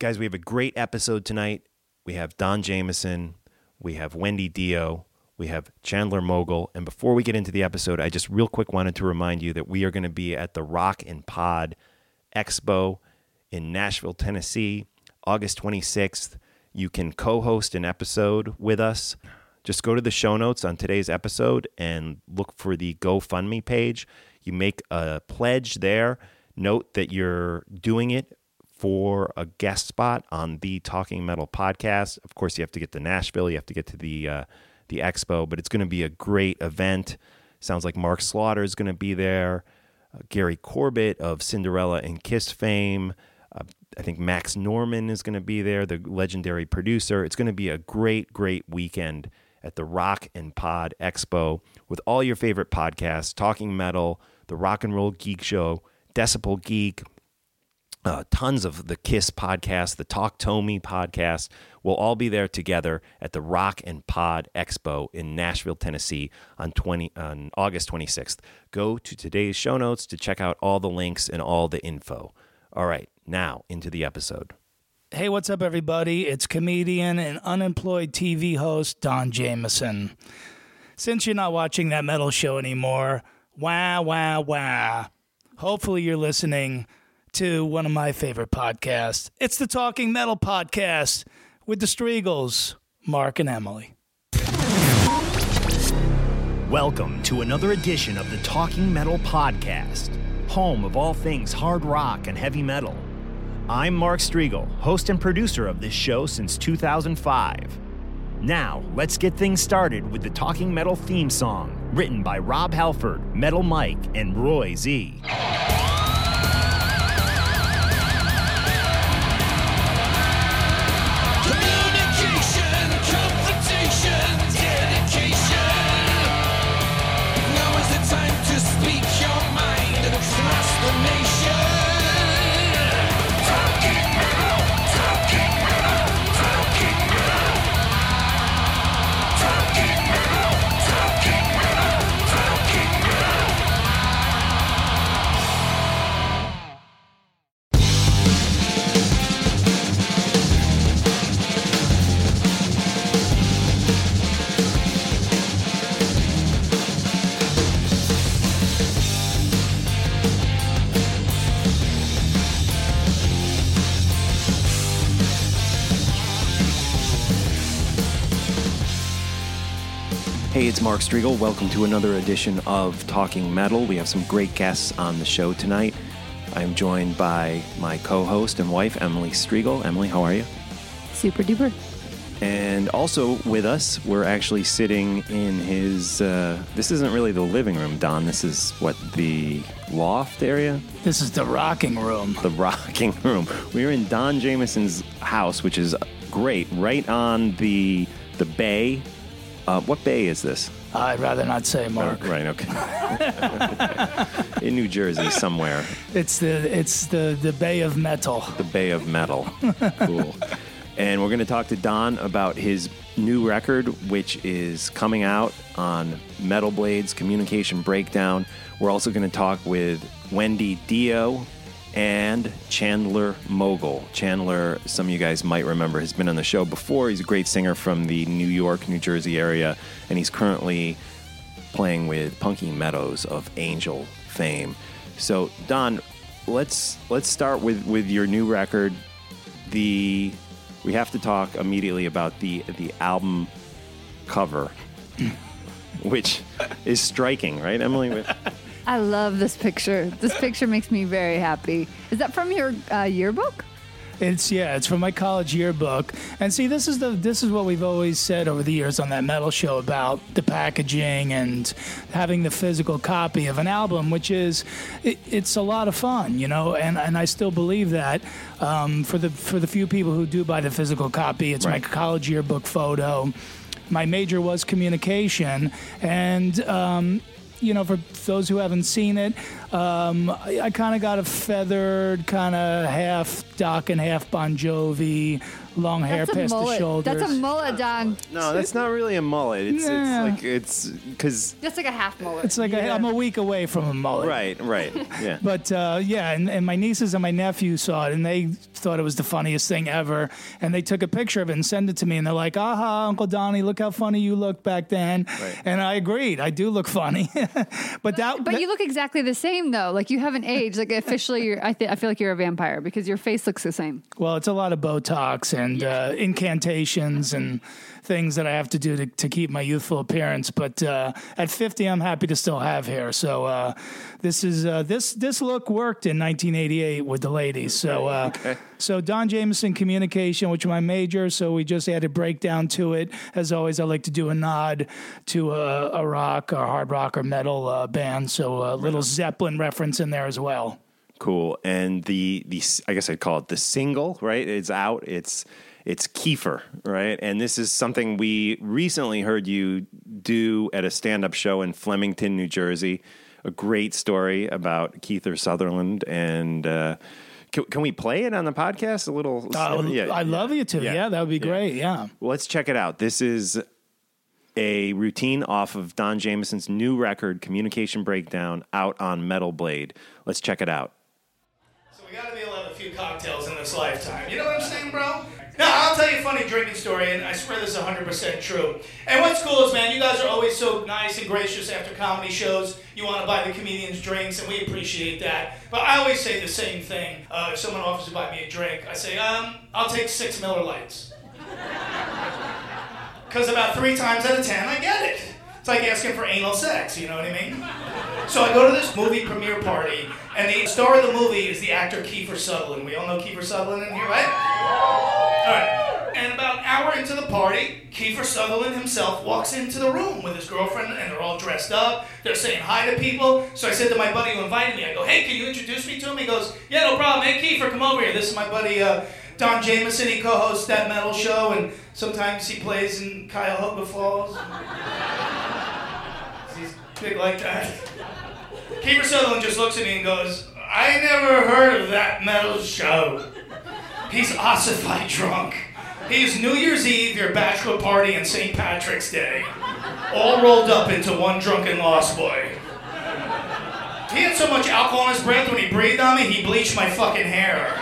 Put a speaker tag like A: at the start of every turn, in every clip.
A: Guys, we have a great episode tonight. We have Don Jamieson, we have Wendy Dio, we have Chandler Mogel. And before we get into the episode, I just real quick wanted to remind you that we are going to be at the Rock and Pod Expo in Nashville, Tennessee, August 26th. You can co host an episode with us. Just go to the show notes on today's episode and look for the GoFundMe page. You make a pledge there. Note that you're doing it for a guest spot on the Talking Metal podcast. Of course, you have to get to Nashville, you have to get to the uh, the expo, but it's going to be a great event. Sounds like Mark Slaughter is going to be there. Uh, Gary Corbett of Cinderella and Kiss fame. Uh, I think Max Norman is going to be there, the legendary producer. It's going to be a great, great weekend at the Rock and Pod Expo with all your favorite podcasts Talking Metal, the Rock and Roll Geek Show, Decibel Geek, uh, tons of the Kiss podcast, the Talk Tommy podcast. We'll all be there together at the Rock and Pod Expo in Nashville, Tennessee on 20 on August 26th. Go to today's show notes to check out all the links and all the info. All right, now into the episode.
B: Hey, what's up, everybody? It's comedian and unemployed TV host Don Jamieson. Since you're not watching that metal show anymore, wah, wah, wah. Hopefully, you're listening to one of my favorite podcasts. It's the Talking Metal Podcast with the Strigls, Mark and Emily.
C: Welcome to another edition of the Talking Metal Podcast, home of all things hard rock and heavy metal. I'm Mark Strigl, host and producer of this show since 2005. Now, let's get things started with the Talking Metal theme song, written by Rob Halford, Metal Mike, and Roy Z.
A: Mark Strigl. Welcome to another edition of Talking Metal. We have some great guests on the show tonight. I'm joined by my co host and wife, Emily Strigl. Emily, how are you?
D: Super duper.
A: And also with us, we're actually sitting in his. Uh, this isn't really the living room, Don. This is what the loft area,
B: This is the rocking room.
A: the rocking room. We're in Don Jamieson's house, which is great, right on the the bay. Uh, what bay is this?
B: I'd rather not say, Mark.
A: Oh, right. Okay. in New Jersey, somewhere,
B: It's the it's the the Bay of Metal.
A: the Bay of Metal. Cool. And we're going to talk to Don about his new record, which is coming out on Metal Blades Communication Breakdown. We're also going to talk with Wendy Dio and Chandler Mogel. Chandler, some of you guys might remember, has been on the show before. He's a great singer from the New York, New Jersey area, and he's currently playing with Punky Meadows of Angel fame. So, Don, let's let's start with with your new record. The we have to talk immediately about the the album cover, which is striking, right, Emily?
D: I love this picture. This picture makes me very happy. Is that from your uh, yearbook?
B: It's yeah, it's from my college yearbook. And see, this is the this is what we've always said over the years on that metal show about the packaging and having the physical copy of an album, which is it, it's a lot of fun, you know. And and I still believe that um, for the for the few people who do buy the physical copy, it's
A: Right.
B: my college yearbook photo. My major was communication, and um, you know, for those who haven't seen it, um, I, I kind of got a feathered, kind of half Doc and half Bon Jovi, long hair
D: That's a
B: past the
D: mullet.
B: shoulders.
D: That's a mullet, Don.
A: no, that's not really a mullet. It's
B: Yeah.
A: it's like it's because
D: That's like a half mullet.
B: it's like a, I'm a week away from a mullet.
A: right, right, yeah.
B: But uh, yeah, and, and my nieces and my nephew saw it, and they thought it was the funniest thing ever. And they took a picture of it and sent it to me, and they're like, "Aha, Uncle Donnie, look how funny you looked back then."
A: Right.
B: And I agreed, I do look funny. but that,
D: But you look exactly the same though. Like you haven't aged. Like officially, you're, I, th- I feel like you're a vampire because your face looks the same.
B: Well, it's a lot of Botox and uh, incantations and things that I have to do to, to keep my youthful appearance. But uh, at 50, I'm happy to still have hair. So uh, this is uh, this this look worked in 1988 with the ladies. So uh, so Don Jamieson Communication, which is my major. So we just added breakdown to it. As always, I like to do a nod to a, a rock or hard rock or metal uh, band. So a little Zeppelin reference in there as well.
A: Cool. And the the I guess I'd call it the single, right? It's out. It's it's Kiefer, right? And this is something we recently heard you do at a stand-up show in Flemington, New Jersey. A great story about Kiefer Sutherland and uh can, can we play it on the podcast? A little.
B: Uh,
A: yeah,
B: I love
A: yeah,
B: you to. Yeah, that would be great. Yeah.
A: Well, let's check it out. This is a routine off of Don Jamieson's new record, Communication Breakdown, out on Metal Blade. Let's check it out.
B: So we gotta be able to have a few cocktails in this lifetime. You know what I'm saying, bro? Now, I'll tell you a funny drinking story, and I swear this is 100% true. And what's cool is, man, you guys are always so nice and gracious after comedy shows. You want to buy the comedians drinks, and we appreciate that. But I always say the same thing. Uh, if someone offers to buy me a drink, I say, um, I'll take six Miller Lites. Because about three times out of ten, I get it. It's like asking for anal sex, you know what I mean? So I go to this movie premiere party, and the star of the movie is the actor Kiefer Sutherland. We all know Kiefer Sutherland in here, right? All right. And about an hour into the party, Kiefer Sutherland himself walks into the room with his girlfriend, and they're all dressed up. They're saying hi to people. So I said to my buddy who invited me, I go, "Hey, can you introduce me to him?" He goes, "Yeah, no problem. Hey, Kiefer, come over here. This is my buddy uh, Don Jamieson. He co-hosts that metal show, and sometimes he plays in Kyle Cuyahoga Falls. Like that." Kiefer Sutherland just looks at me and goes, I never heard of that metal show. He's ossified drunk. He's New Year's Eve, your bachelor party, and St. Patrick's Day. All rolled up into one drunken lost boy. He had so much alcohol in his breath when he breathed on me, he bleached my fucking hair.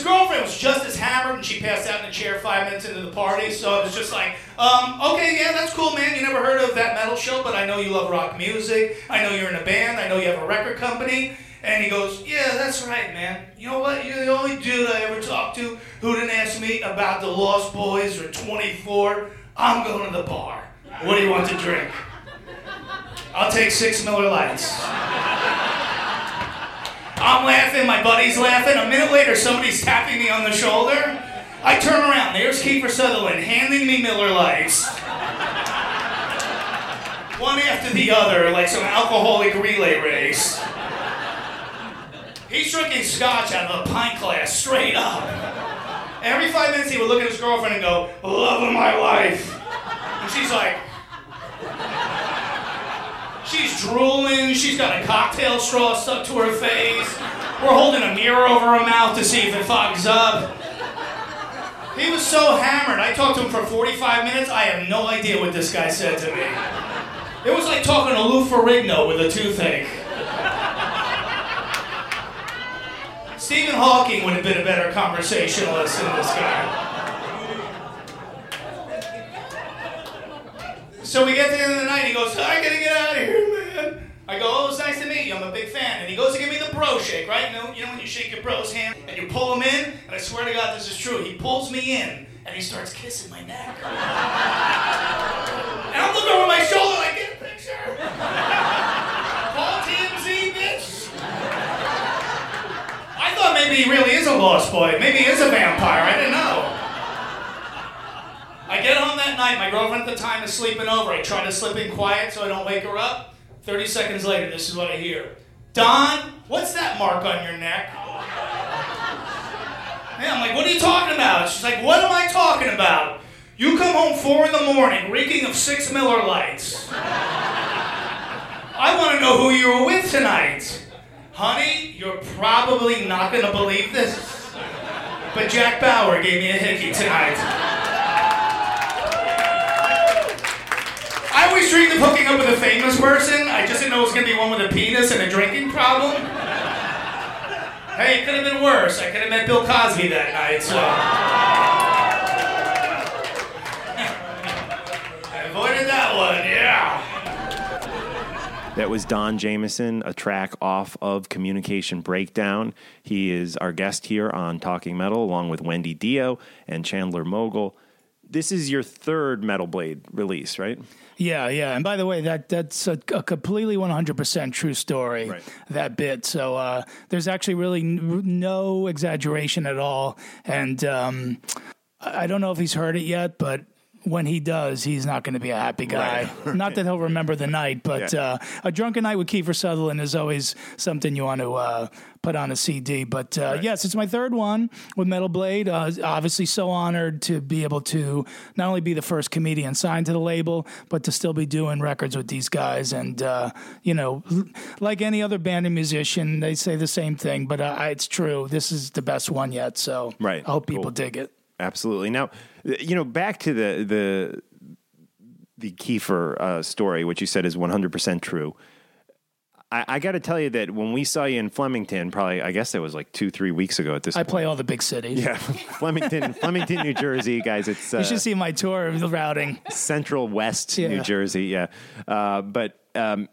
B: His girlfriend was just as hammered, and she passed out in a chair five minutes into the party. So it was just like, um, okay, yeah, that's cool, man. You never heard of that metal show, but I know you love rock music. I know you're in a band. I know you have a record company. And he goes, yeah, that's right, man. You know what? You're the only dude I ever talked to who didn't ask me about the Lost Boys or 24. I'm going to the bar. What do you want to drink? I'll take six Miller Lites. I'm laughing, my buddy's laughing. A minute later, somebody's tapping me on the shoulder. I turn around, there's Kiefer Sutherland handing me Miller Lites. One after the other, like some alcoholic relay race. He's drinking scotch out of a pint glass, straight up. Every five minutes, he would look at his girlfriend and go, Love of my life. And she's like, She's drooling. She's got a cocktail straw stuck to her face. We're holding a mirror over her mouth to see if it fogs up. He was so hammered. I talked to him for 45 minutes. I have no idea what this guy said to me. It was like talking to Lou Ferrigno with a toothache. Stephen Hawking would have been a better conversationalist than this guy. So we get to the end of the night, he goes, I gotta get out of here, man. I go, oh, it's nice to meet you. I'm a big fan. And he goes to give me the bro shake, right? You know, you know when you shake your bro's hand and you pull him in? And I swear to God, this is true. He pulls me in and he starts kissing my neck. and I'm looking over my shoulder like, get a picture. Call TMZ, bitch. I thought maybe he really is a lost boy. Maybe he is a vampire. I didn't know. I get home that night. My girlfriend at the time is sleeping over. I try to slip in quiet so I don't wake her up. 30 seconds later, this is what I hear Don, what's that mark on your neck? Yeah, I'm like, what are you talking about? She's like, what am I talking about? You come home four in the morning, reeking of six Miller Lites. I want to know who you were with tonight. Honey, you're probably not going to believe this, but Jack Bauer gave me a hickey tonight. I always dreamed of hooking up with a famous person. I just didn't know it was going to be one with a penis and a drinking problem. Hey, it could have been worse. I could have met Bill Cosby that night, so. I avoided that one, yeah.
A: That was Don Jamieson, a track off of Communication Breakdown. He is our guest here on Talking Metal, along with Wendy Dio and Chandler Mogel. This is your third Metal Blade release, right?
B: Yeah, yeah. And by the way, that that's a, a completely 100% true story,
A: Right.
B: that bit. So uh, there's actually really n- no exaggeration at all. And um, I I don't know if he's heard it yet, but when he does, he's not going to be a happy guy. Not that he'll remember the night, but
A: Yeah.
B: uh, a drunken night with Kiefer Sutherland is always something you want to uh, put on a CD. But uh, yes, it's my third one with Metal Blade. Uh, obviously, so honored to be able to not only be the first comedian signed to the label, but to still be doing records with these guys. And uh, you know, like any other band and musician, they say the same thing, but uh, it's true. This is the best one yet. So
A: Right.
B: I hope people
A: Cool.
B: dig it.
A: Absolutely. Now, you know, back to the the the Kiefer uh, story, which you said is one hundred percent true. I, I got to tell you that when we saw you in Flemington, probably I guess it was like two, three weeks ago at this
B: I
A: point.
B: play all the big cities.
A: Yeah, Flemington, Flemington, New Jersey, guys. It's uh,
B: You should see my tour of the routing.
A: Central West New Jersey. Yeah, uh, but um,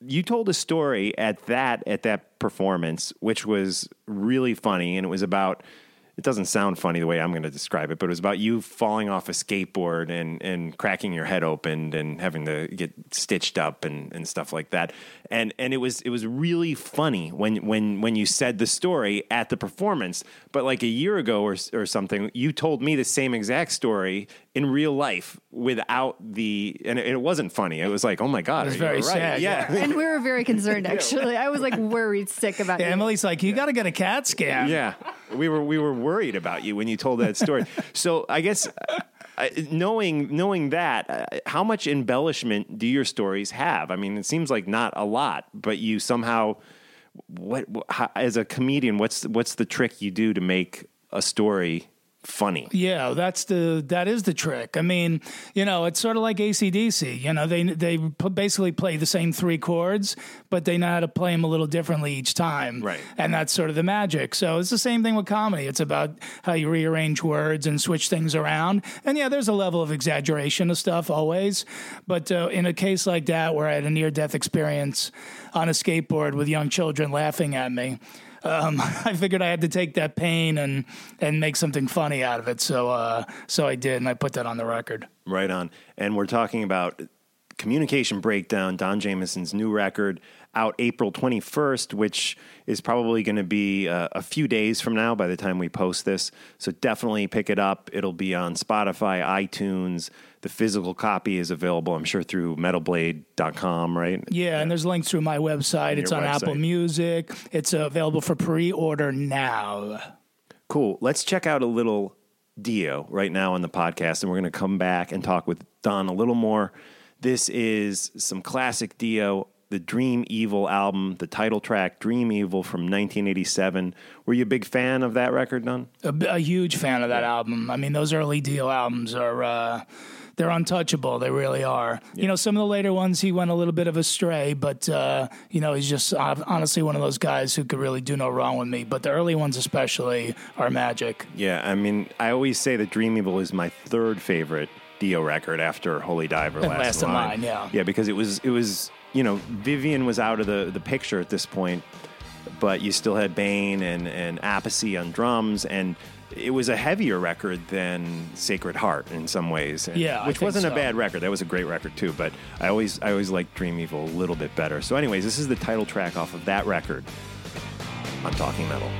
A: you told a story at that at that performance, which was really funny, and it was about. It doesn't sound funny the way I'm going to describe it, but it was about you falling off a skateboard and, and cracking your head open and having to get stitched up and, and stuff like that. And and it was it was really funny when when when you said the story at the performance. But like a year ago or or something, you told me the same exact story in real life without the and it, it wasn't funny. It was like, oh my god,
B: It was very
A: all right?
B: sad,
A: Yeah,
D: And we were very concerned, actually. I was like worried sick about
B: Yeah,
D: you.
B: Emily's like, you got to get a CAT scan.
A: yeah. We were we were worried about you when you told that story. so I guess. uh, knowing knowing that, uh, how much embellishment do your stories have? I mean, it seems like not a lot, but you somehow, what, what how, as a comedian, what's what's the trick you do to make a story funny?
B: Yeah, that's the that is the trick. I mean, you know, it's sort of like ACDC. You know, they they basically play the same three chords, but they know how to play them a little differently each time.
A: Right.
B: And that's sort of the magic. So it's the same thing with comedy. It's about how you rearrange words and switch things around. And yeah, there's a level of exaggeration of stuff always, but uh, in a case like that where I had a near death experience on a skateboard with young children laughing at me. Um, I figured I had to take that pain and and make something funny out of it. So uh, so I did, and I put that on the record.
A: Right on. And we're talking about Communication Breakdown, Don Jamieson's new record, out April 21st, which is probably going to be uh, a few days from now by the time we post this. So definitely pick it up. It'll be on Spotify, iTunes. The physical copy is available, I'm sure, through metalblade.com, right?
B: Yeah, and there's links through my website. It's on Apple. Music. It's available for pre-order now.
A: Cool. Let's check out a little Dio right now on the podcast, and we're going to come back and talk with Don a little more. This is some classic Dio, the Dream Evil album, the title track, Dream Evil from 1987. Were you a big fan of that record, Don?
B: A, a huge fan of that album. I mean, those early Dio albums are uh, they're untouchable. They really are. You know, some of the later ones he went a little bit of astray, but uh, you know, he's just uh, honestly one of those guys who could really do no wrong with me. But the early ones, especially, are magic.
A: Yeah, I mean, I always say that Dream Evil is my third favorite Dio record after Holy Diver, Last,
B: Last
A: in
B: in
A: Line.
B: Line, yeah.
A: yeah, because it was it was
E: you know, Vivian was out of the, the picture at this point, but you still had Bain and, and Appice on drums, and it was a heavier record than Sacred Heart in some ways. and-
B: Yeah,
E: which wasn't
B: so.
E: a bad record. That was a great record too. But I always I always liked Dream Evil a little bit better. So, anyways, this is the title track off of that record on Talking Metal.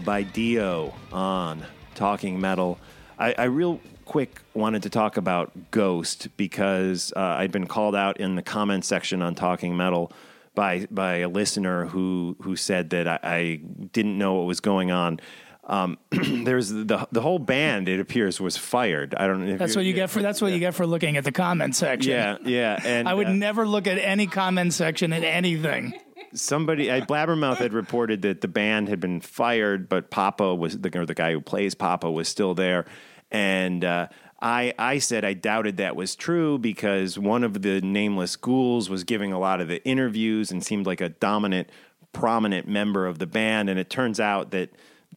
E: By Dio on Talking Metal. I, I real quick wanted to talk about Ghost because uh, I'd been called out in the comment section on Talking Metal by by a listener who who said that I, I didn't know what was going on. Um, there's the the whole band. It appears was fired. I don't know. If
B: That's what you get for that's what you get for looking at the comment section.
E: Yeah, yeah. And
B: I would
E: uh,
B: never look at any comment section at anything.
E: Somebody I, Blabbermouth had reported that the band had been fired, but Papa was the or the guy who plays Papa was still there, and uh, I I said I doubted that was true because one of the nameless ghouls was giving a lot of the interviews and seemed like a dominant, prominent member of the band, and it turns out that.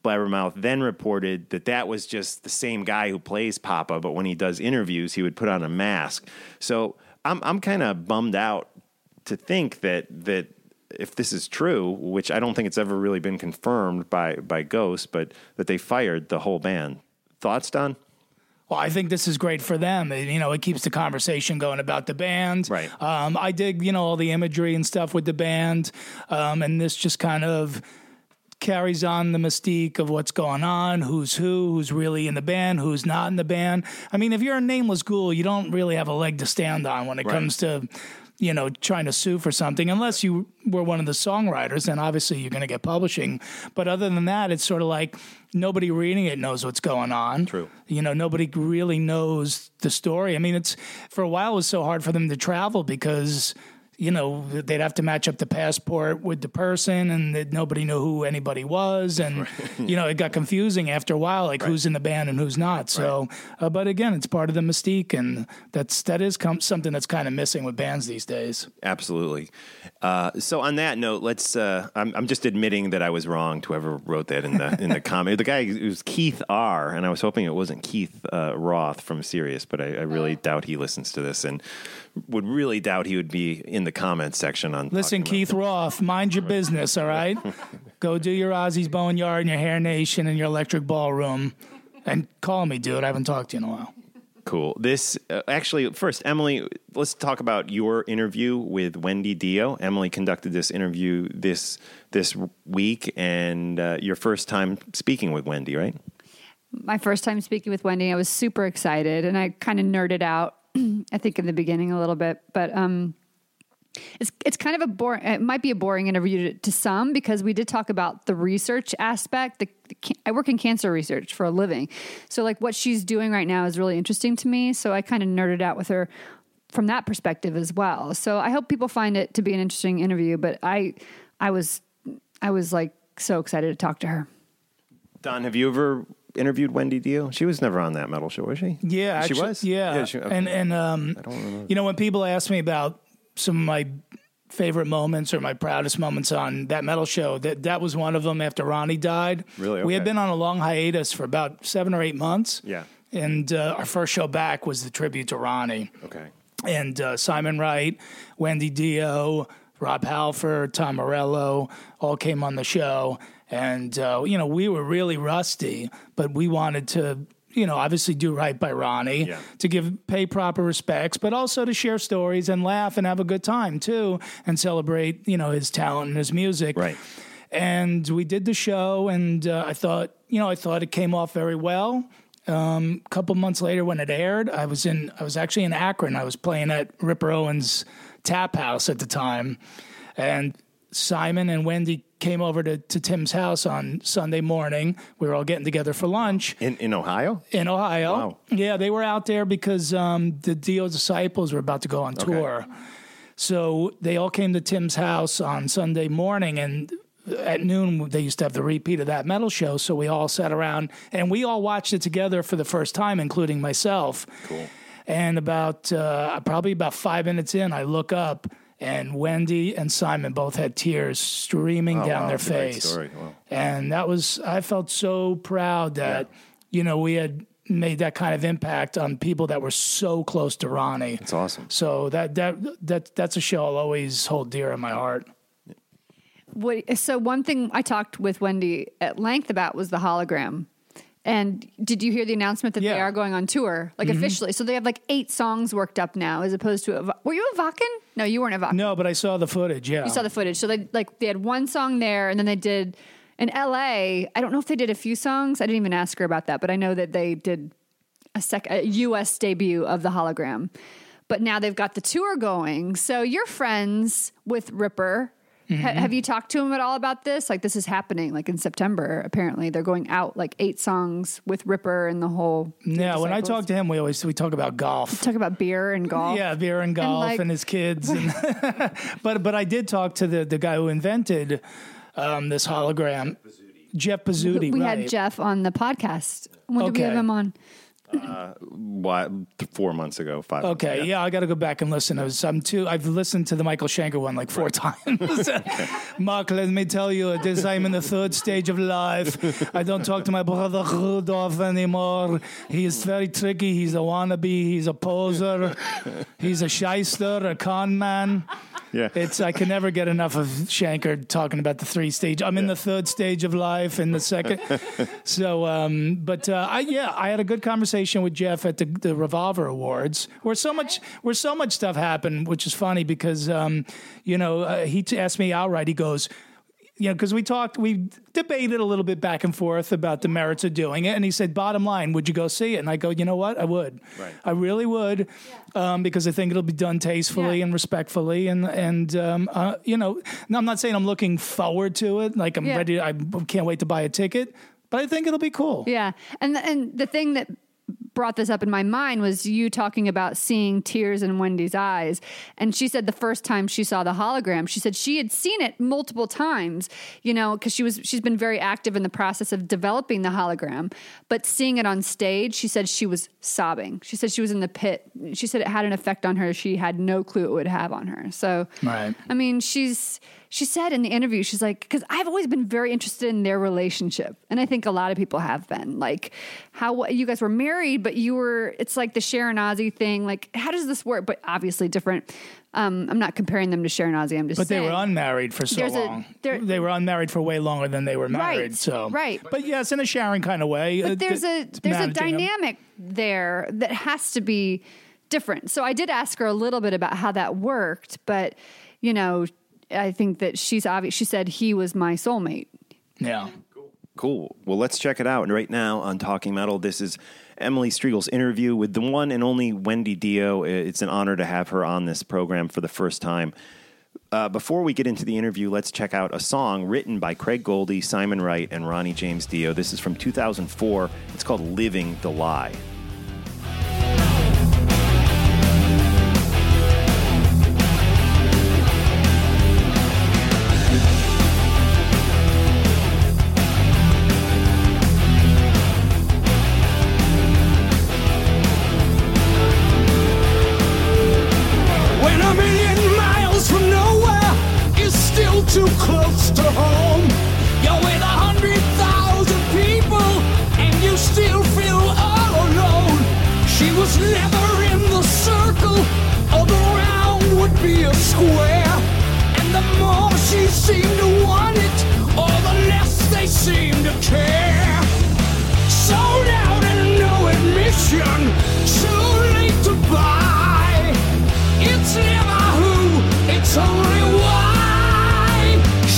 E: Blabbermouth then reported that that was just the same guy who plays Papa, but when he does interviews, he would put on a mask. So I'm I'm kind of bummed out to think that that
A: if this is true, which I don't think it's ever really been confirmed by by Ghost, but that they fired the whole band. Thoughts, Don?
B: Well, I think this is great for them. It, you know, it keeps the conversation going about the band.
A: Right.
B: Um, I dig, you know, all the imagery and stuff with the band, um, and this just kind of carries on the mystique of what's going on, who's who, who's really in the band, who's not in the band. I mean, if you're a nameless ghoul, you don't really have a leg to stand on when it
A: Right.
B: comes to, you know, trying to sue for something, unless you were one of the songwriters, then obviously you're going to get publishing. But other than that, it's sort of like nobody reading it knows what's going on.
A: True.
B: You know, nobody really knows the story. I mean, it's for a while it was so hard for them to travel because you know they'd have to match up the passport with the person, and that nobody knew who anybody was, and you know it got confusing after a while, like who's in the band and who's not. So, uh, but again, it's part of the mystique, and that's that is com- something that's kind of missing with bands these days.
A: Absolutely. Uh, so on that note, let's. Uh, I'm, I'm just admitting that I was wrong to whoever wrote that in the in the comment. The guy it was Keith R, and I was hoping it wasn't Keith uh, Roth from Sirius, but I, I really doubt he listens to this, and would really doubt he would be in the comments section on.
B: Listen,
A: Talking
B: Keith Roth, mind your business, all right? Go do your Ozzy's Boneyard and your Hair Nation and your Electric Ballroom, and call me, dude. I haven't talked to you in a while.
A: Cool. This uh, actually, first, Emily, let's talk about your interview with Wendy Dio. Emily conducted this interview this this week, and uh, your first time speaking with Wendy, right?
D: my first time speaking with Wendy, I was super excited and I kind of nerded out. I think in the beginning a little bit, but um, it's it's kind of a boring. It might be a boring interview to, to some because we did talk about the research aspect. The, the, I work in cancer research for a living, so like what she's doing right now is really interesting to me. So I kind of nerded out with her from that perspective as well. So I hope people find it to be an interesting interview. But I I was I was like so excited to talk to her.
A: Don, have you ever interviewed Wendy Dio? She was never on that metal show, was she?
B: Yeah,
A: she
B: actually-
A: was.
B: Yeah,
A: she- okay.
B: and and um, I don't you know when people ask me about some of my favorite moments or my proudest moments on that metal show, that that was one of them. After Ronnie died,
A: Really?
B: we had been on a long hiatus for about seven or eight months.
A: Yeah.
B: and uh, our first show back was the tribute to Ronnie.
A: okay.
B: and uh, Simon Wright, Wendy Dio, Rob Halford, Tom Morello all came on the show. And, uh, you know, we were really rusty, but we wanted to, you know, obviously do right by Ronnie,
A: Yeah.
B: to give pay proper respects, but also to share stories and laugh and have a good time too and celebrate, you know, his talent and his music
A: Right.
B: and we did the show and uh, i thought you know i thought it came off very well um, a couple months later when it aired i was in i was actually in akron i was playing at ripper owens tap house at the time and simon and wendy came over to, to tim's house on sunday morning we were all getting together for lunch
A: In in Ohio?
B: in Ohio.
A: Wow.
B: Yeah, they were out there because um, the Dio disciples were about to go on tour. So they all came to Tim's house on Sunday morning, and at noon they used to have the repeat of that metal show. So we all sat around and we all watched it together for the first time, including myself.
A: Cool.
B: And about uh, probably about five minutes in, I look up. And Wendy and Simon both had tears streaming
A: Oh,
B: down
A: wow,
B: their
A: that's a great
B: face
A: story. Wow.
B: and that was I felt so proud that you know we had made that kind of impact on people that were so close to Ronnie.
A: It's awesome.
B: So that that that that's a show I'll always hold dear in my heart.
D: What, so one thing I talked with Wendy at length about was the hologram. And did you hear the announcement that they
B: Yeah. Mm-hmm.
D: are going on tour, like officially? So they have like eight songs worked up now, as opposed to. A, were you a Wacken? No, you weren't a Wacken.
B: No, but I saw the footage. Yeah,
D: You saw the footage. So they like they had one song there, and then they did in L.A. I don't know if they did a few songs. I didn't even ask her about that, but I know that they did a sec a U.S. debut of the hologram. But now they've got the tour going. So you're friends with Ripper.
B: Mm-hmm.
D: Ha- have you talked to him at all about this? Like this is happening. Like in September, apparently they're going out like eight songs with Ripper and the whole.
B: yeah. When I
D: Disciples.
B: talk to him, we always we talk about golf.
D: talk about beer and golf.
B: Yeah, beer and golf and,
D: like-
B: his kids. And but but I did talk to the the guy who invented um, this hologram, Jeff Pezzuti.
D: we
B: right.
D: had Jeff on the podcast. When did we have him on?
A: What, four months ago, five.
B: Okay,
A: ago.
B: yeah, I got to go back and listen. I was, I'm too. I've listened to the Michael Schenker one like four times. Mark, let me tell you, at this I'm in the third stage of life. I don't talk to my brother Rudolph anymore. He is very tricky. He's a wannabe. He's a poser. He's a shyster, a con man.
A: Yeah.
B: It's I can never get enough of Schenker talking about the three stage. I'm in the third stage of life and the second. so, um, but uh, I yeah, I had a good conversation with Jeff at the, the Revolver Awards, where so much where so much stuff happened, which is funny because um, you know uh, he t- asked me outright. He goes. You know, because we talked, we debated a little bit back and forth about the merits of doing it, and he said, "Bottom line, would you go see it?" And I go, "You know what? I would.
A: Right.
B: I really would, um, because I think it'll be done tastefully
D: Yeah.
B: and respectfully, and and um, uh, you know, I'm not saying I'm looking forward to it, like I'm
D: Yeah.
B: ready. I can't wait to buy a ticket, but I think it'll be cool.
D: Yeah. And and the thing that brought this up in my mind was you talking about seeing tears in Wendy's eyes. And she said the first time she saw the hologram, she said she had seen it multiple times, you know, because she was she's been very active in the process of developing the hologram. But seeing it on stage, she said she was sobbing. She said she was in the pit. She said it had an effect on her. She had no clue it would have on her. So
B: Right.
D: I mean, she's she said in the interview, she's like, because I've always been very interested in their relationship, and I think a lot of people have been. Like, how you guys were married, but you were. It's like the Sharon Ozzy thing. Like, how does this work? But obviously different. Um, I'm not comparing them to Sharon Ozzy. I'm just. Saying.
B: But they were unmarried for so
D: There's a-
B: long.
D: there-
B: they were unmarried for way longer than they were married.
D: Right,
B: So
D: right.
B: But yes, in a Sharon kind of way. uh,
D: But there's a there's a
B: managing them.
D: dynamic there that has to be different. So I did ask her a little bit about how that worked, but you know, I think that she's obvious. She said he was my soulmate.
B: Yeah.
A: Cool. cool. Well, let's check it out. And right now on Talking Metal, this is Emily Strigl's interview with the one and only Wendy Dio. It's an honor to have her on this program for the first time. Uh, before we get into the interview, let's check out a song written by Craig Goldy, Simon Wright, and Ronnie James Dio. This is from 2004. It's called Living the Lie.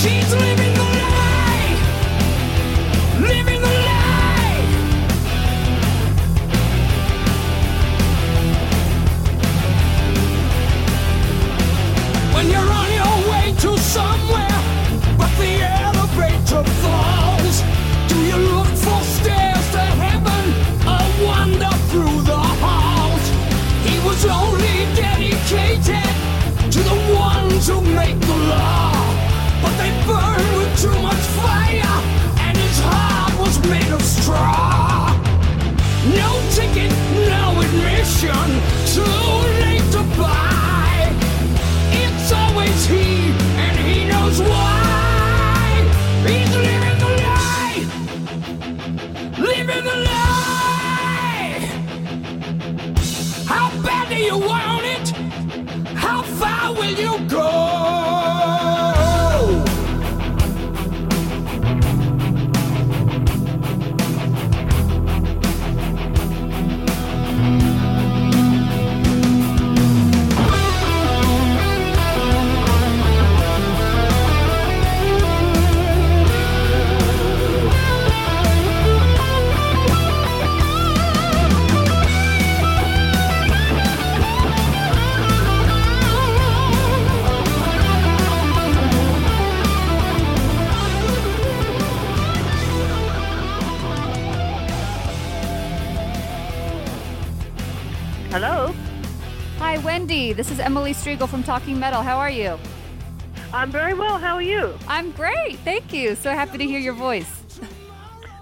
E: She's living
D: This is Emily Strigl from Talking Metal. How are you?
F: I'm very well. How are you?
D: I'm great. Thank you. So happy to hear your voice.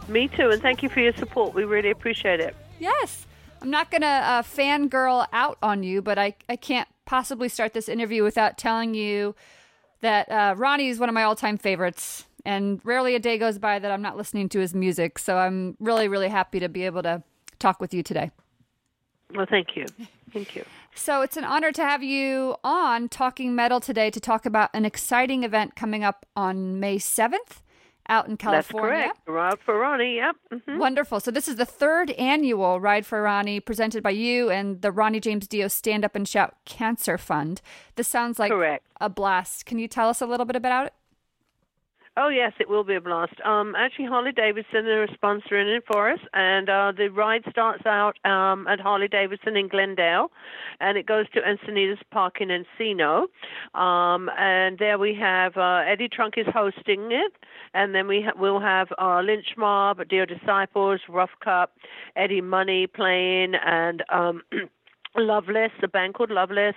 F: Me too, and thank you for your support. We really appreciate it.
D: Yes. I'm not going to uh, fangirl out on you, but I, I can't possibly start this interview without telling you that uh, Ronnie is one of my all time favorites. And rarely a day goes by that I'm not listening to his music. So I'm really, really happy to be able to talk with you today.
F: Well, thank you. Thank you.
D: So it's an honor to have you on Talking Metal today to talk about an exciting event coming up on May 7th out in
F: That's
D: California.
F: correct. Ride for Ronnie, yep. hmm
D: Wonderful. So this is the third annual Ride for Ronnie presented by you and the Ronnie James Dio Stand Up and Shout Cancer Fund. This sounds like
F: Correct.
D: a blast. Can you tell us a little bit about it?
F: Oh yes, it will be a blast. Um, actually, Harley Davidson are sponsoring it for us, and uh, the ride starts out um, at Harley Davidson in Glendale, and it goes to Encinitas Park in Encino, um, and there we have uh, Eddie Trunk is hosting it, and then we ha- we'll have uh, Lynch Mob, Dio Disciples, Rough Cut, Eddie Money playing, and um, Loveless, a band called Loveless,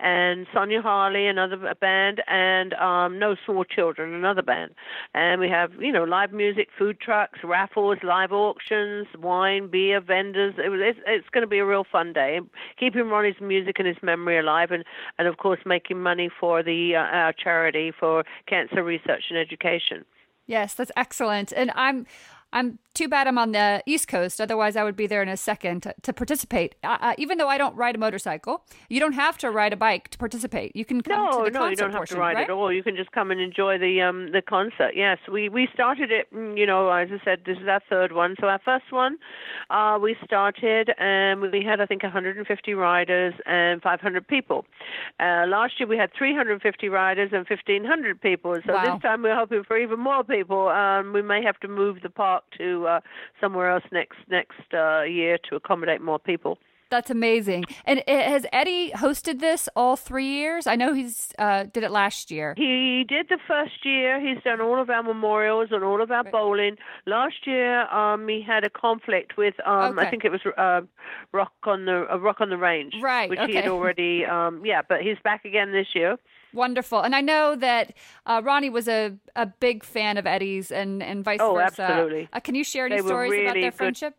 F: and Sonia Harley, another band, and um, No Small Children, another band. And we have, you know, live music, food trucks, raffles, live auctions, wine, beer, vendors. It it's, it's going to be a real fun day. Keeping Ronnie's music and his memory alive, and, and of course, making money for the uh, our charity for cancer research and education.
D: Yes, that's excellent. And I'm I'm too bad I'm on the East Coast. Otherwise, I would be there in a second to, to participate. Uh, even though I don't ride a motorcycle, you don't have to ride a bike to participate. You can come
F: No,
D: to the
F: no,
D: concert
F: you don't have
D: portion,
F: to ride
D: right?
F: at all. You can just come and enjoy the um the concert. Yes, we we started it. mm, You know, as I said, this is our third one. So our first one, uh, we started and we had I think 150 riders and 500 people. Uh, last year we had 350 riders and 1,500 people. So
D: Wow.
F: this time we're hoping for even more people. Um, we may have to move the park to uh, somewhere else next next uh, year to accommodate more people.
D: That's amazing. And uh, has Eddie hosted this all three years? I know he's uh, did it last year.
F: He did the first year. He's done all of our memorials and all of our bowling. Last year, um, he had a conflict with, um,
D: Okay.
F: I think it was uh, Rock on the uh, Rock on the Range,
D: Right,
F: Which he had already, um, yeah. But he's back again this year.
D: Wonderful. And I know that uh, Ronnie was a, a big fan of Eddie's and, and vice
F: Oh,
D: versa.
F: absolutely.
D: Uh, can you share any
F: They
D: stories about their
F: good-
D: friendship?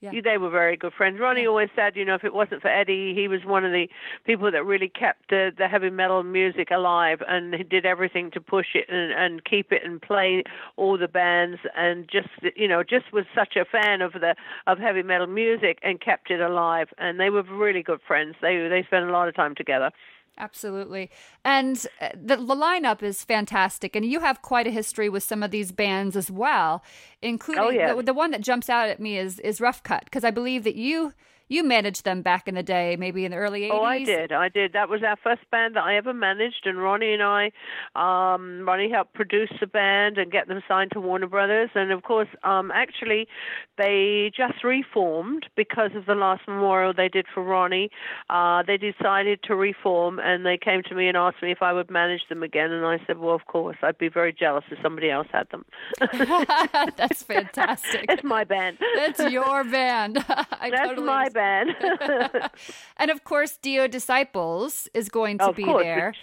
D: Yeah.
F: They were very good friends. Ronnie always said, you know, if it wasn't for Eddie, he was one of the people that really kept the, the heavy metal music alive, and he did everything to push it and, and keep it and play all the bands, and just you know, just was such a fan of the of heavy metal music and kept it alive. And they were really good friends. They they spent a lot of time together.
D: Absolutely. And uh, the, the lineup is fantastic. And you have quite a history with some of these bands as well, including
F: Oh, yeah.
D: the, the one that jumps out at me is, is Rough Cut, because I believe that you you managed them back in the day, maybe in the early 80s.
F: Oh, I did. I did. That was our first band that I ever managed, and Ronnie and I, um, Ronnie helped produce the band and get them signed to Warner Brothers. And of course, um, actually, they just reformed because of the last memorial they did for Ronnie. Uh, they decided to reform, and they came to me and asked me if I would manage them again. And I said, well, of course. I'd be very jealous if somebody else had them.
D: That's fantastic.
F: it's my band.
D: That's your band. I
F: That's
D: totally
F: my
D: understand.
F: band.
D: And of course, Dio Disciples is going to
F: Of
D: be
F: course,
D: there.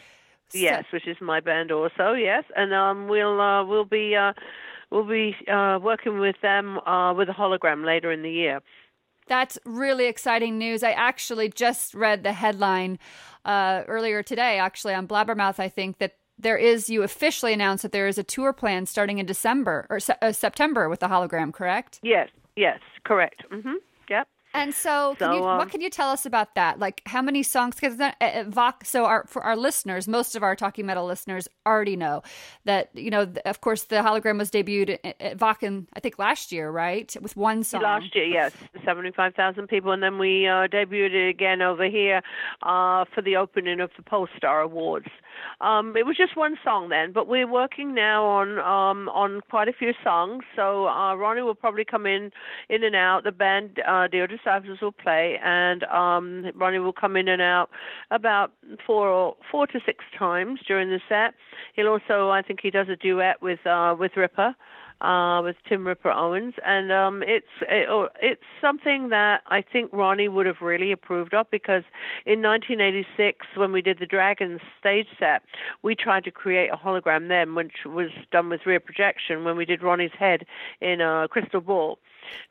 F: Yes, which is my band also. Yes, and um, we'll uh, we'll be uh, we'll be uh, working with them uh, with a hologram later in the year.
D: That's really exciting news. I actually just read the headline uh, earlier today, actually on Blabbermouth. I think that there is you officially announced that there is a tour plan starting in December or se- uh, September with the hologram, correct?
F: Yes, yes, correct. Mhm.
D: And so, can
F: So,
D: you,
F: um,
D: what can you tell us about that? Like, how many songs? Because uh, uh, Vox, so our for our listeners, most of our talking metal listeners already know that you know, of course, the hologram was debuted at, at Wacken, I think last year, right, with one song.
F: Last year, yes, seventy-five thousand people, and then we uh, debuted it again over here uh, for the opening of the Pollstar Awards. Um, it was just one song then, but we're working now on um, on quite a few songs. So uh, Ronnie will probably come in in and out. The band uh, Disciples will play, and um, Ronnie will come in and out about four or four to six times during the set. He'll also, I think, he does a duet with uh, with Ripper uh, with Tim Ripper Owens, and um, it's it, oh, it's something that I think Ronnie would have really approved of because in 1986, when we did the Dragons stage set, we tried to create a hologram then, which was done with rear projection when we did Ronnie's head in a crystal ball.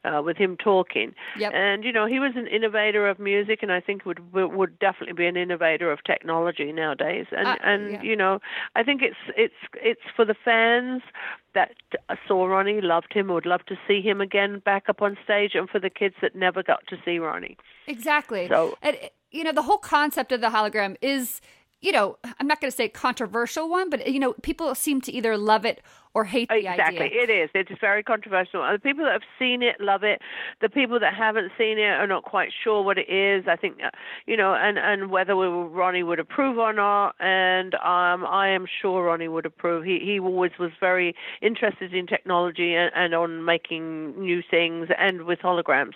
F: Uh, with him talking.
D: Yep.
F: And you know, he was an innovator of music, and I think would would definitely be an innovator of technology nowadays. And
D: Uh,
F: and
D: yeah.
F: you know, I think it's it's it's for the fans that saw Ronnie, loved him, would love to see him again back up on stage, and for the kids that never got to see Ronnie.
D: Exactly.
F: So-
D: and, you know, the whole concept of the hologram is, you know, I'm not going to say controversial one, but you know, people seem to either love it or hate the
F: exactly,
D: idea.
F: it is. It is very controversial. And the people that have seen it love it. The people that haven't seen it are not quite sure what it is. I think, uh, you know, and and whether we, Ronnie would approve or not. And um, I am sure Ronnie would approve. He he always was very interested in technology and, and on making new things and with holograms.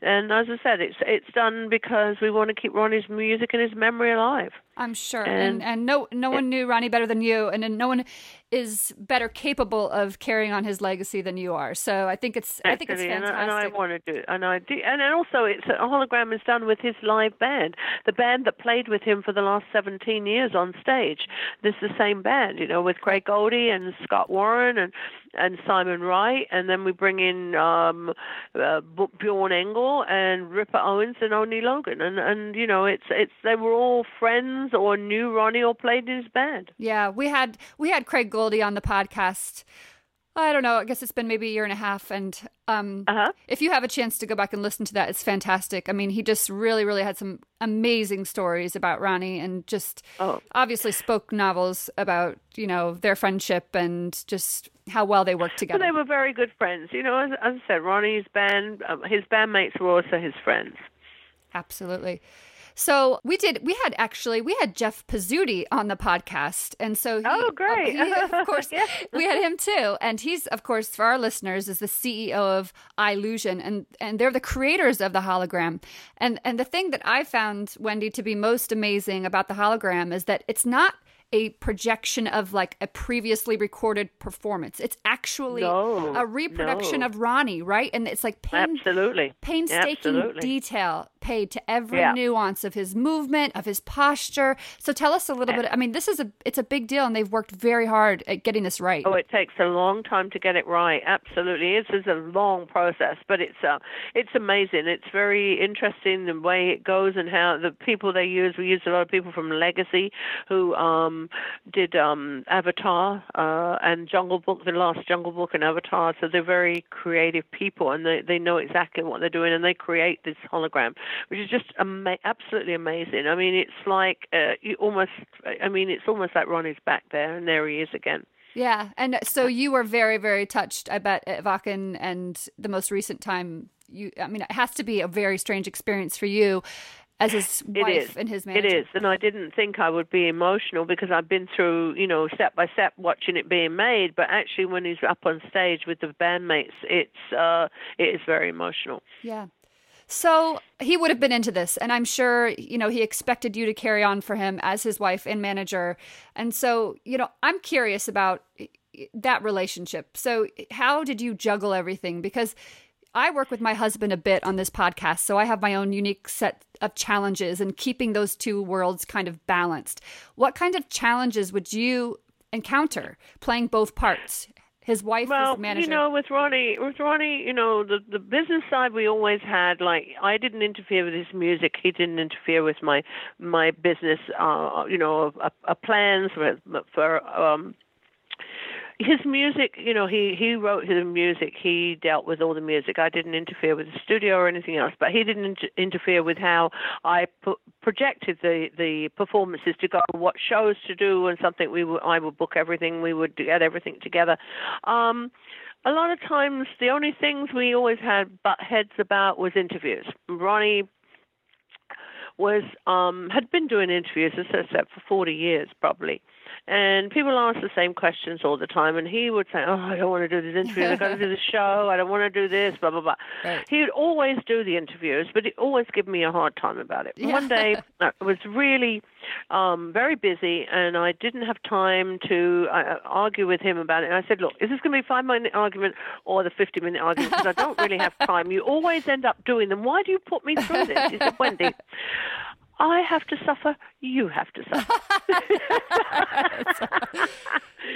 F: And as I said, it's it's done because we want to keep Ronnie's music and his memory alive.
D: I'm sure. And
F: And-
D: and no no one knew Ronnie better than you, and, and no one is better capable of carrying on his legacy than you are. So I think it's I think it's
F: Actually, and I- And I, want to do, it, and I do, and then also it's a hologram is done with his live band, the band that played with him for the last 17 years on stage. This is the same band, you know, with Craig Goldy and Scott Warren and and Simon Wright, and then we bring in um, uh, Bjorn Englen and Ripper Owens and Oni Logan, and and you know, it's it's they were all friends or knew Ronnie or played in his band.
D: Yeah, we had we had Craig Goldy on the podcast. I don't know. I guess it's been maybe a year and a half, and um,
F: Uh-huh.
D: if you have a chance to go back and listen to that, it's fantastic. I mean, he just really, really had some amazing stories about Ronnie, and just
F: Oh.
D: obviously spoke novels about you know their friendship and just how well they worked together.
F: they were very good friends. You know, as, as I said, Ronnie's band, um, his bandmates were also his friends.
D: Absolutely. So we did. We had actually we had Jeff Pezzuti on the podcast, and so he,
F: Oh, great.
D: he- of course,
F: Yeah.
D: we had him too. And he's of course for our listeners is the CEO of Eyellusion, and and they're the creators of the hologram. And and the thing that I found Wendy to be most amazing about the hologram is that it's not a projection of like a previously recorded performance. It's actually
F: No,
D: a reproduction
F: no.
D: of Ronnie, right? And it's like pain,
F: Absolutely.
D: painstaking
F: Absolutely.
D: detail paid to every
F: Yeah.
D: nuance of his movement, of his posture. So tell us a little bit. I mean, this is a it's a big deal, and they've worked very hard at getting this right.
F: Oh, it takes a long time to get it right. Absolutely, it's, it's a long process, but it's uh, it's amazing. It's very interesting the way it goes and how the people they use. We use a lot of people from Legacy who um did um Avatar uh, and Jungle Book, the last Jungle Book and Avatar. So they're very creative people, and they they know exactly what they're doing, and they create this hologram, which is just ama- absolutely amazing. I mean, it's like uh, almost. I mean, it's almost like Ronnie's back there, and there he is again.
D: yeah, and so you were very very touched. I bet at Wacken and the most recent time. You, I mean, it has to be a very strange experience for you as his wife
F: is.
D: and his manager.
F: It is, and I didn't think I would be emotional because I've been through, you know, step by step watching it being made. But actually, when he's up on stage with the bandmates, it's uh, it is very emotional.
D: Yeah. So he would have been into this, and I'm sure, you know, he expected you to carry on for him as his wife and manager. And so, you know, I'm curious about that relationship. So, how did you juggle everything? Because I work with my husband a bit on this podcast, so I have my own unique set of challenges and keeping those two worlds kind of balanced. What kind of challenges would you encounter playing both parts? His wife,
F: Well,
D: his manager.
F: you know, with Ronnie, with Ronnie, you know, the the business side we always had. Like, I didn't interfere with his music. He didn't interfere with my my business. Uh, you know, uh, uh, plans for for um his music, you know, he he wrote his music. He dealt with all the music. I didn't interfere with the studio or anything else, but he didn't inter- interfere with how I projected the the performances to go, what shows to do, and something we I would book everything. We would get everything together. Um, a lot of times, the only things we always had butt heads about was interviews. Ronnie was um had been doing interviews as I said for 40 years probably and people ask the same questions all the time and he would say oh I don't want to do this interview. I've got to do the show. I don't want to do this blah blah blah.
D: Right.
F: he would always do the interviews but he always give me a hard time about it.
D: Yeah.
F: one day I was really um very busy and I didn't have time to uh, argue with him about it. And I said look is this going to be a 5 minute argument or the 50 minute argument? Because I don't really have time. You always end up doing them. Why do you put me through this? He said Wendy I have to suffer, you have to suffer.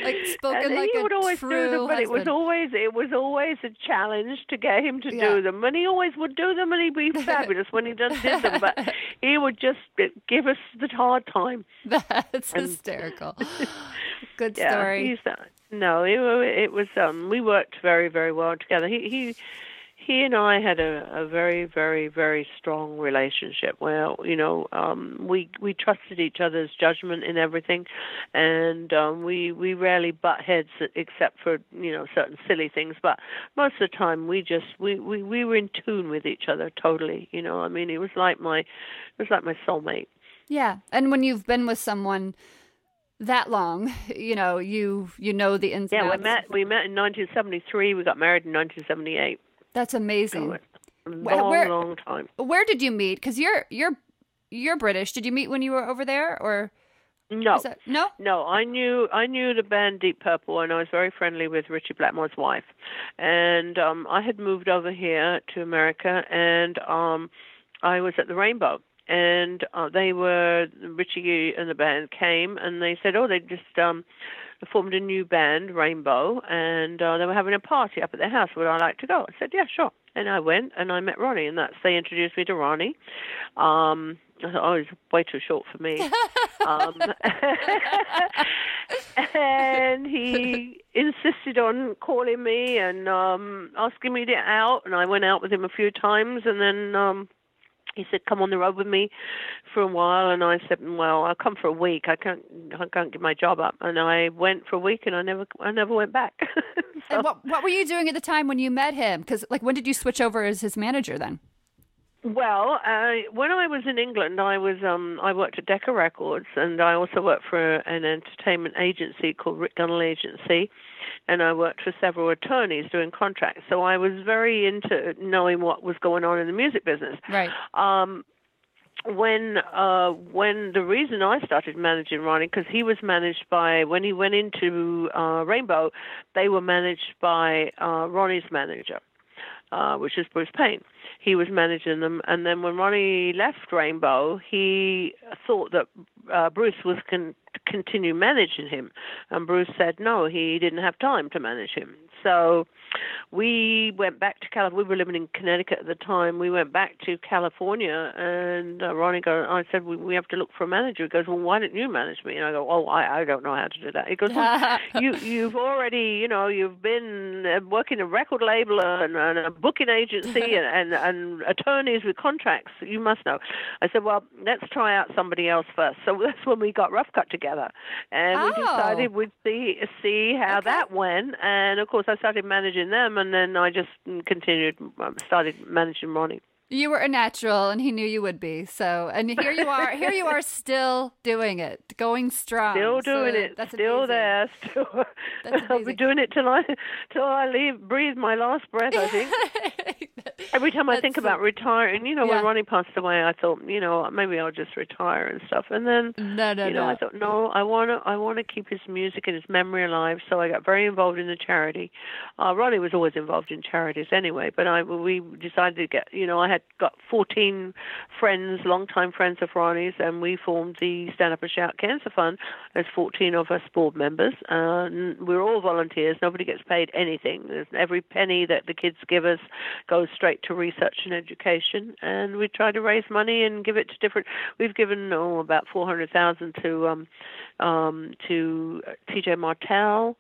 D: like spoken
F: and
D: like
F: he would always do them, but it was always it was always a challenge to get him to
D: Yeah.
F: do them, and he always would do them, and he'd be fabulous when he just did them. But he would just give us the hard time.
D: That's hysterical. Good
F: Yeah,
D: story.
F: uh, no, it, it was um we worked very very well together. He he he and I had a, a very very very strong relationship where you know um we we trusted each other's judgment in everything, and um we we rarely butt heads except for you know certain silly things, but most of the time we just we we we were in tune with each other totally. You know, I mean it was like my it was like my soulmate.
D: Yeah, and when you've been with someone that long, you know you you know the ins
F: Yeah, we met we met in 1973. We got married in 1978.
D: That's amazing.
F: Long,
D: where-
F: long time.
D: Where did you meet? Because you're you're you're British. Did you meet when you were over there, or
F: No,
D: that, no?
F: no. I knew I knew the band Deep Purple, and I was very friendly with Ritchie Blackmore's wife. And um, I had moved over here to America, and um, I was at the Rainbow. And uh, they were Ritchie and the band came, and they said, "Oh, they just um, formed a new band, Rainbow, and uh, they were having a party up at their house. Would I like to go?" I said, "Yeah, sure." And I went, and I met Ronnie, and that's they introduced me to Ronnie. Um, I thought, "Oh, he's way too short for me." um, and he insisted on calling me and um asking me to get out and I went out with him a few times and then um he said come on the road with me for a while. And I said well I'll come for a week. I can't I can't give my job up. And I went for a week and I never I never went back. So-
D: And what what were you doing at the time when you met him? Because like when did you switch over as his manager then?
F: Well, uh, when I was in England, I was um, I worked at Decca Records, and I also worked for an entertainment agency called Rik Gunnell Agency, and I worked for several attorneys doing contracts. So I was very into knowing what was going on in the music business.
D: Right.
F: Um, when uh when the reason I started managing Ronnie because he was managed by when he went into uh Rainbow they were managed by uh Ronnie's manager uh which is Bruce Payne he was managing them. And then when Ronnie left Rainbow he thought that uh Bruce was con- continue managing him. And Bruce said no he didn't have time to manage him so we went back to California. We were living in Connecticut at the time. We went back to California, and uh, Ronnie goes, I said, we, we have to look for a manager. He goes, well, why don't you manage me? And I go, oh, I, I don't know how to do that. He goes, well, you, you've already, you know, you've been uh, working a record label and, and a booking agency and, and, and attorneys with contracts. You must know. I said, well, let's try out somebody else first. So that's when we got Rough Cut together, and we
D: Oh.
F: decided we'd see see how
D: Okay.
F: that went. And of course, I started managing them, and then I just continued, um, started managing Ronnie.
D: You were a natural, and he knew you would be. So, and here you are. Here you are, still doing it, going strong.
F: Still
D: Um, So
F: doing it.
D: That's
F: still
D: amazing.
F: there. Still.
D: That's
F: I'll be doing it till I till I leave, breathe my last breath. I think. Every time I think about retiring, you know,
D: yeah.
F: when Ronnie passed away, I thought, you know, maybe I'll just retire and stuff. And then,
D: No, no,
F: you know,
D: no.
F: I thought, no, I want to, I want to keep his music and his memory alive. So I got very involved in the charity. Uh, Ronnie was always involved in charities anyway, but I, we decided to get, you know, I had got 14 friends, longtime friends of Ronnie's, and we formed the Stand Up and Shout Cancer Fund. There's 14 of us board members. Uh, we're all volunteers. Nobody gets paid anything. Every penny that the kids give us goes straight to research and education. And we try to raise money and give it to different. We've given oh about 400,000 to um, um, to T.J. Martell.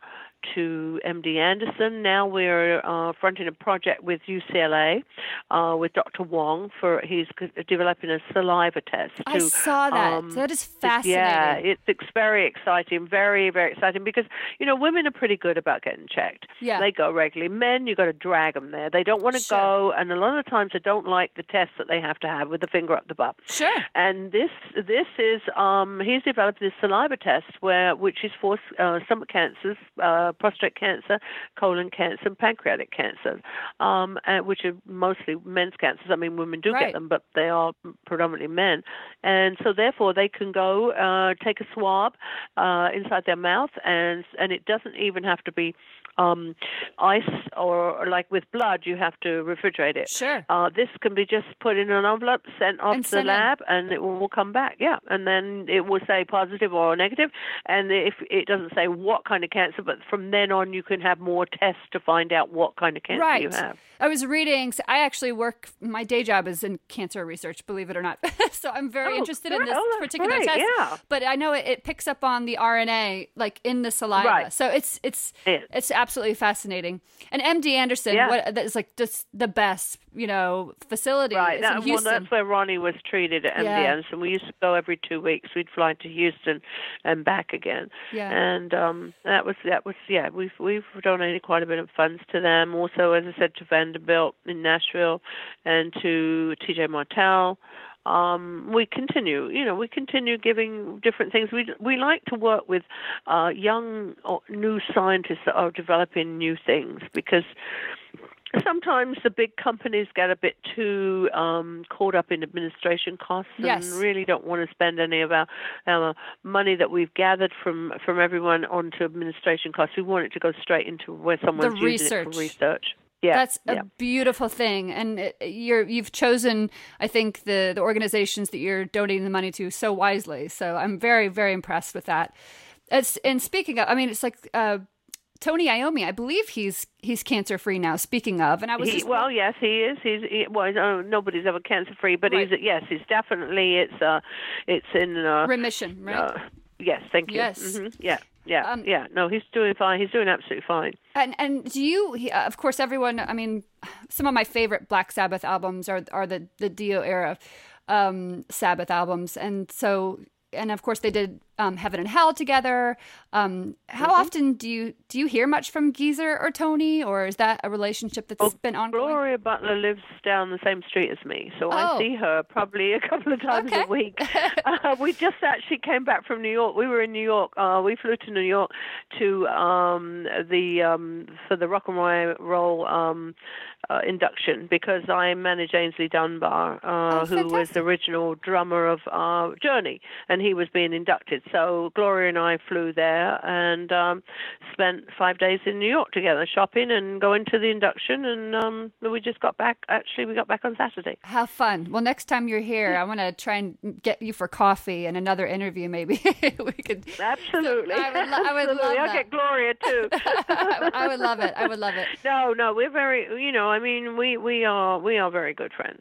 F: To MD Anderson. Now we're uh, fronting a project with UCLA, uh, with Dr. Wong for he's developing a saliva test.
D: I
F: to,
D: saw that.
F: um,
D: that is fascinating.
F: Yeah, it's, it's very exciting, very very exciting because you know women are pretty good about getting checked.
D: Yeah.
F: they go regularly. Men, you got to drag them there. They don't want to
D: Sure.
F: go, and a lot of times they don't like the tests that they have to have with the finger up the butt.
D: Sure.
F: And this this is um, he's developed this saliva test where which is for uh, stomach cancers, uh, prostate cancer, colon cancer, and pancreatic cancer, um, uh, which are mostly men's cancers. I mean, women do
D: Right.
F: get them, but they are predominantly men. And so therefore they can go uh, take a swab uh, inside their mouth, and and it doesn't even have to be um, ice or, like with blood, you have to refrigerate it.
D: Sure.
F: Uh, this can be just put in an envelope, sent off
D: And
F: to the lab, and it will, will come back. Yeah, and then it will say positive or negative, and if it doesn't say what kind of cancer, but from then on you can have more tests to find out what kind of cancer
D: right.
F: you have.
D: I was reading. So I actually work. My day job is in cancer research. Believe it or not. so I'm very
F: Oh,
D: interested in this
F: Oh,
D: particular
F: great.
D: test.
F: Yeah.
D: But I know it, it picks up on the RNA like in the saliva.
F: Right.
D: So it's it's
F: Yeah.
D: it's absolutely fascinating. And MD Anderson,
F: Yeah.
D: what that is like just the best you know facility.
F: Right. That,
D: in
F: well,
D: Houston.
F: that's where Ronnie was treated at MD
D: Yeah.
F: Anderson. We used to go every two weeks. We'd fly to Houston and back again.
D: Yeah.
F: And um, that was that was yeah. We've we've donated quite a bit of funds to them. Also, as I said, to Vanderbilt in Nashville, and to T.J. Martell. Um, we continue, you know, we continue giving different things. We we like to work with uh, young or new scientists that are developing new things because sometimes the big companies get a bit too um, caught up in administration costs
D: Yes.
F: and really don't want to spend any of our, our money that we've gathered from from everyone onto administration costs. We want it to go straight into where someone's using it for research. Yeah,
D: That's a
F: yeah.
D: beautiful thing, and you're you've chosen, I think, the the organizations that you're donating the money to so wisely. So I'm very very impressed with that. It's, and speaking of, I mean, it's like uh, Tony Iommi. I believe he's he's cancer free now. Speaking of, and I was
F: He,
D: just,
F: well, yes, he is. He's he, well, no, nobody's ever cancer free, but
D: Right.
F: he's yes, he's definitely it's uh, it's in uh,
D: remission, right?
F: uh, yes, thank you.
D: Yes.
F: hmm Yeah, yeah,
D: Um,
F: yeah. No, he's doing fine. He's doing absolutely fine.
D: And and do you? he- uh, Of course, everyone. I mean, some of my favorite Black Sabbath albums are are the the Dio era um, Sabbath albums, and so and of course they did um, Heaven and Hell together. Um, how
F: Mm-hmm.
D: often do you do you hear much from Geezer or Tony, or is that a relationship that's been ongoing?
F: Gloria Butler lives down the same street as me, so
D: Oh.
F: I see her probably a couple of times
D: Okay.
F: a week. uh, we just actually came back from New York. We were in New York. Uh, we flew to New York to um, the um, for the rock and roll um, uh, induction because I manage Aynsley Dunbar, uh,
D: Oh,
F: who was the original drummer of uh, Journey, and he was being inducted. So Gloria and I flew there and um, spent five days in New York together, shopping and going to the induction. And um, we just got back. Actually, we got back on Saturday.
D: How fun! Well, next time you're here, I want to try and get you for coffee and another interview. Maybe we could.
F: Absolutely,
D: I would lo- I would
F: Absolutely.
D: love
F: I'll
D: that.
F: get Gloria too.
D: I would love it. I would love it.
F: no, no, we're very. You know, I mean, we we are we are very good friends.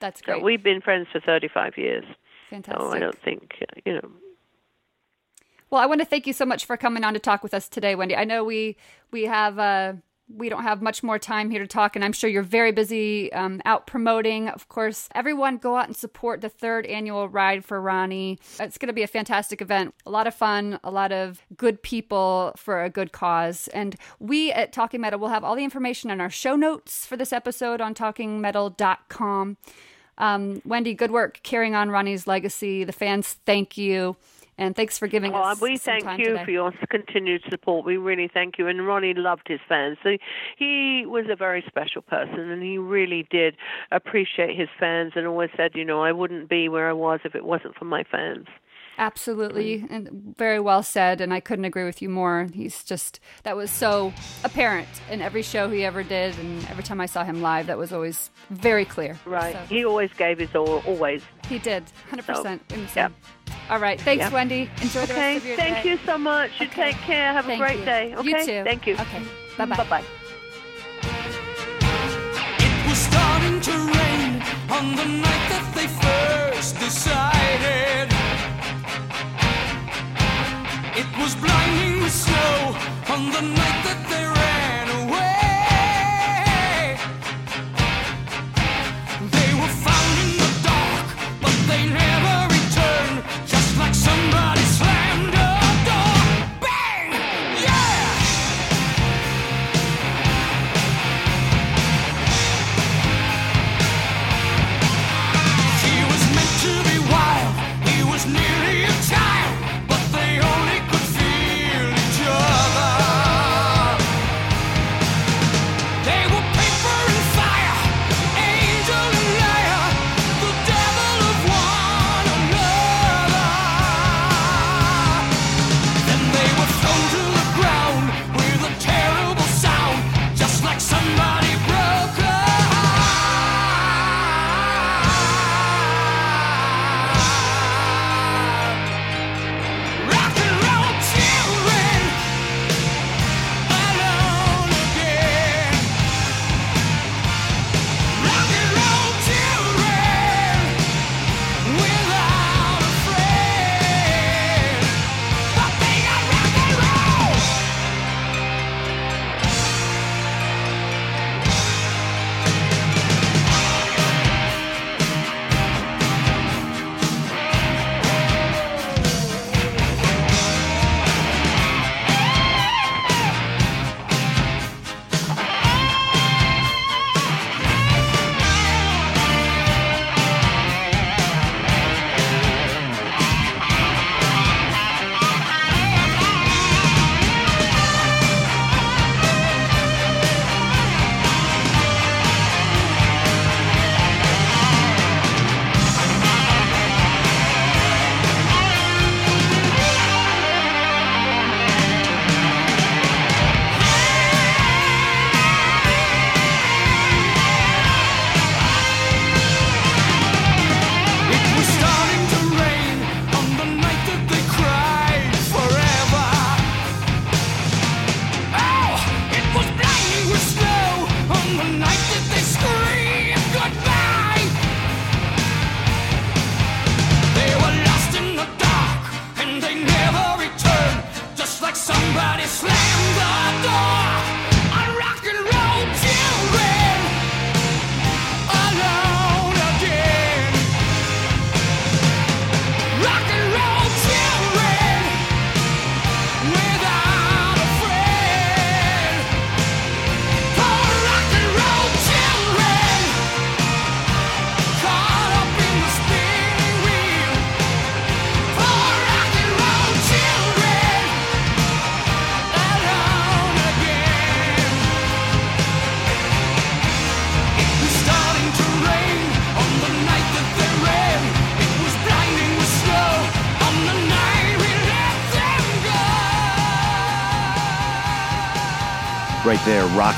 D: That's
F: So
D: great.
F: we've been friends for 35 years.
D: Fantastic.
F: So I don't think you know.
D: Well, I want to thank you so much for coming on to talk with us today, Wendy. I know we we have uh, we don't have much more time here to talk, and I'm sure you're very busy um, out promoting. Of course, everyone go out and support the third annual Ride for Ronnie. It's going to be a fantastic event, a lot of fun, a lot of good people for a good cause. And we at Talking Metal will have all the information in our show notes for this episode on talkingmetal.com. Um, Wendy, good work carrying on Ronnie's legacy. The fans thank you. And thanks for giving
F: Well,
D: us
F: we thank
D: time
F: you
D: today.
F: for your continued support. We really thank you. And Ronnie loved his fans. So he was a very special person, and he really did appreciate his fans, and always said, you know, I wouldn't be where I was if it wasn't for my fans.
D: Absolutely, and very well said. And I couldn't agree with you more. He's just that was so apparent in every show he ever did, and every time I saw him live, that was always very clear.
F: Right?
D: So
F: He always gave his all. Always.
D: he did, hundred percent.
F: yep.
D: All right, thanks,
F: Yep.
D: Wendy. Enjoy the
F: Okay.
D: rest of your
F: Thank
D: day.
F: you so much. You
D: Okay.
F: take care. Have
D: Thank
F: a great
D: you.
F: day. Okay.
D: You too.
F: Thank you.
D: Okay. Bye-bye.
F: Bye bye.
E: It was starting to rain on the night that they first decided. It was blinding snow on the night that they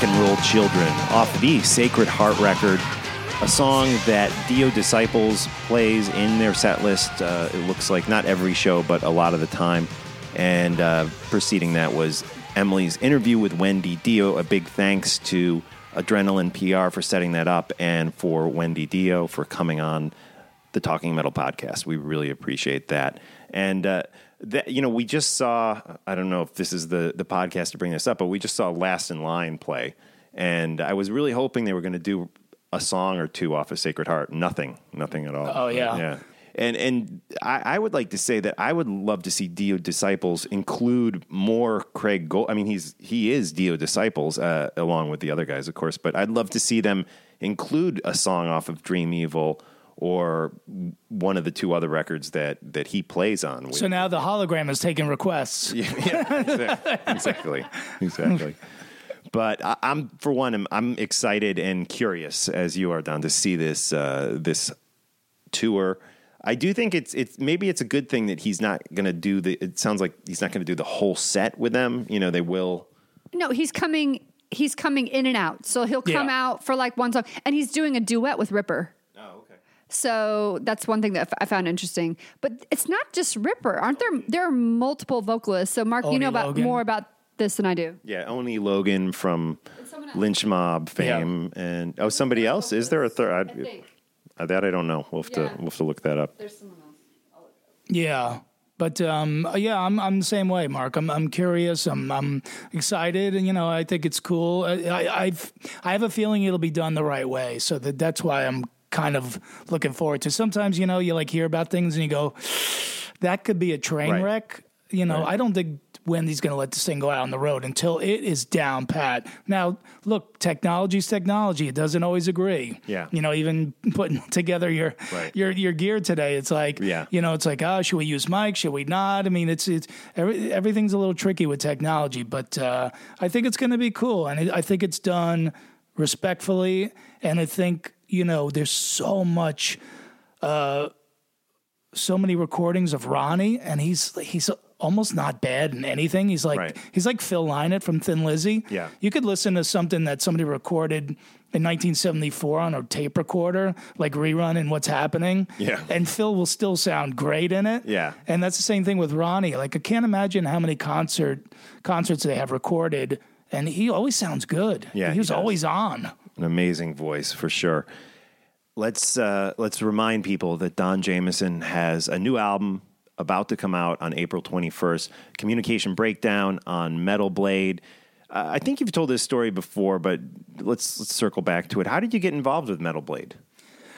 A: And Roll Children off the Sacred Heart record, a song that Dio Disciples plays in their set list. Uh, it looks like not every show, but a lot of the time. And uh, preceding that was Emily's interview with Wendy Dio. A big thanks to Adrenaline PR for setting that up and for Wendy Dio for coming on the Talking Metal podcast. We really appreciate that. And uh, that you know, we just saw. I don't know if this is the the podcast to bring this up, but we just saw Last in Line play, and I was really hoping they were going to do a song or two off of Sacred Heart. Nothing, nothing at all.
B: Oh, yeah.
A: yeah. And and I, I would like to say that I would love to see Dio Disciples include more Craig Goldy. I mean, he's he is Dio Disciples uh, along with the other guys, of course. But I'd love to see them include a song off of Dream Evil or one of the two other records that that he plays on.
B: So now the hologram is taking requests.
A: yeah, yeah, exactly, exactly. But I, I'm for one, I'm, I'm excited and curious as you are, Don, to see this uh, this tour. I do think it's it's maybe it's a good thing that he's not going to do the. It sounds like he's not going to do the whole set with them. You know, they will.
D: No, he's coming. He's coming in and out. So he'll come
B: Yeah.
D: out for like one song, and he's doing a duet with Ripper.
A: Okay.
D: So that's one thing that I found interesting. But it's not just Ripper, aren't there? There are multiple vocalists. So Mark, you know about
B: Logan.
D: more about this than I do.
A: Yeah, Oni Logan from. Lynch Mob fame, and oh, somebody else. Is there a third? I,
D: think.
A: uh, that I don't know. We'll have
D: Yeah.
A: to we'll have to look that up.
D: There's someone else.
B: Yeah. But um, yeah, I'm I'm the same way, Mark. I'm I'm curious. I'm I'm excited, and you know, I think it's cool. I, I I've I have a feeling it'll be done the right way, so that that's why I'm kind of looking forward to. Sometimes you know you like hear about things and you go, that could be a train
A: Right.
B: wreck. You know,
A: Right.
B: I don't think Wendy's going to let this thing go out on the road until it is down pat. Now, look, technology's technology. It doesn't always agree.
A: Yeah.
B: You know, even putting together your
A: Right.
B: your your gear today, it's like,
A: Yeah.
B: you know, it's like, oh, should we use mic? Should we not? I mean, it's it's every, everything's a little tricky with technology, but uh, I think it's going to be cool, and it, I think it's done respectfully, and I think you know, there's so much uh, so many recordings of Ronnie, and he's he's almost not bad in anything. He's like
A: Right.
B: he's like Phil Lynott from Thin Lizzy.
A: Yeah.
B: you could listen to something that somebody recorded in 1974 on a tape recorder, like rerun and what's happening.
A: Yeah.
B: and Phil will still sound great in it.
A: Yeah.
B: and that's the same thing with Ronnie. Like I can't imagine how many concert concerts they have recorded. And he always sounds good.
A: Yeah,
B: he
A: he
B: was
A: does.
B: always on.
A: An amazing voice for sure. Let's uh, let's remind people that Don Jamieson has a new album about to come out on April 21st. Communication Breakdown on Metal Blade. Uh, I think you've told this story before, but let's let's circle back to it. How did you get involved with Metal Blade?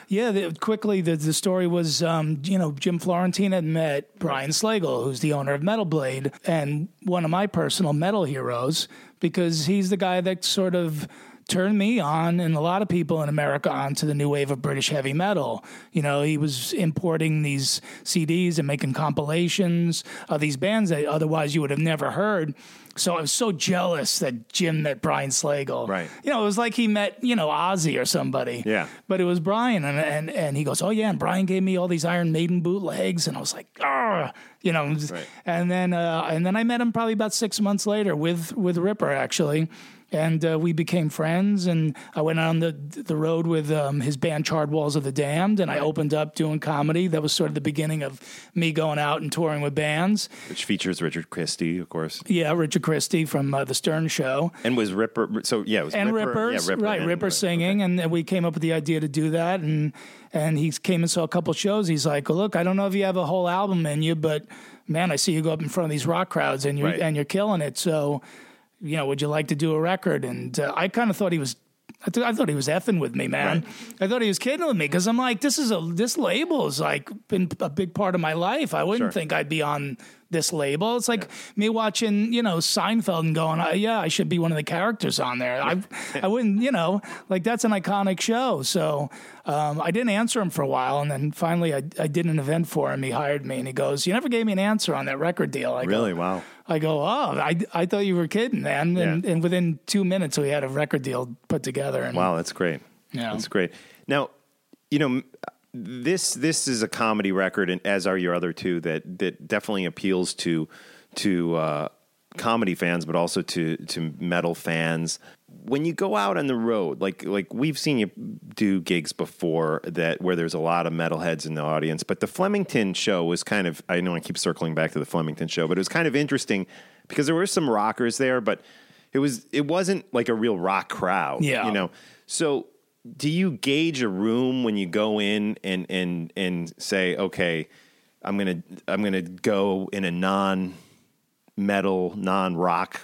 B: Yeah, the, quickly, the, the story was, um, you know, Jim Florentine had met Brian Slagel, who's the owner of Metal Blade, and one of my personal metal heroes, because he's the guy that sort of turned me on and a lot of people in America onto the new wave of British heavy metal. You know, he was importing these CDs and making compilations of these bands that otherwise you would have never heard. So I was so jealous that Jim met Brian Slagel.
A: Right.
B: You know, it was like he met, you know, Ozzy or somebody.
A: Yeah.
B: But it was Brian, and and and he goes, "Oh yeah," and Brian gave me all these Iron Maiden bootlegs, and I was like, "Ah," you know.
A: Right.
B: And then uh, and then I met him probably about six months later with with Ripper actually, and uh, we became friends. And I went on the the road with um, his band Charred Walls of the Damned, and I opened up doing comedy. That was sort of the beginning of me going out and touring with bands.
A: Which features Richard Christie, of course,
B: Yeah, Richard Christie from uh, the Stern Show.
A: and was Ripper. So yeah, it was
B: and
A: Ripper,
B: Rippers,
A: yeah, Ripper
B: right?
A: and-
B: Ripper singing, and we came up with the idea to do that, and and he came and saw a couple shows. He's like, well, "Look, I don't know if you have a whole album in you, but man, I see you go up in front of these rock crowds, and you're
A: Right.
B: and you're killing it. So, you know, would you like to do a record?" And uh, I kind of thought he was. I, th- I thought he was effing with me, man. I thought he was kidding with me because I'm like, this is a this label has like been a big part of my life. I wouldn't
A: Sure.
B: think I'd be on this label. It's like me watching, you know, Seinfeld and going, yeah, I should be one of the characters on there. I, I wouldn't, you know, like that's an iconic show. So um, I didn't answer him for a while, and then finally I, I did an event for him. He hired me, and he goes, "You never gave me an answer on that record deal." I
A: Really?
B: Go,
A: Wow.
B: I go, oh, I, I thought you were kidding, man. And,
A: Yeah.
B: and within two minutes, we had a record deal put together. And,
A: Wow, that's great.
B: Yeah.
A: That's great. Now, you know, this this is a comedy record, and as are your other two, that that definitely appeals to to uh, comedy fans, but also to to metal fans. When you go out on the road, like like we've seen you do gigs before that where there's a lot of metalheads in the audience, but the Flemington show was kind of I know I keep circling back to the Flemington show, but it was kind of interesting because there were some rockers there, but it was it wasn't like a real rock crowd.
B: Yeah.
A: You know. So do you gauge a room when you go in and and and say, okay, I'm gonna I'm gonna go in a non metal, non rock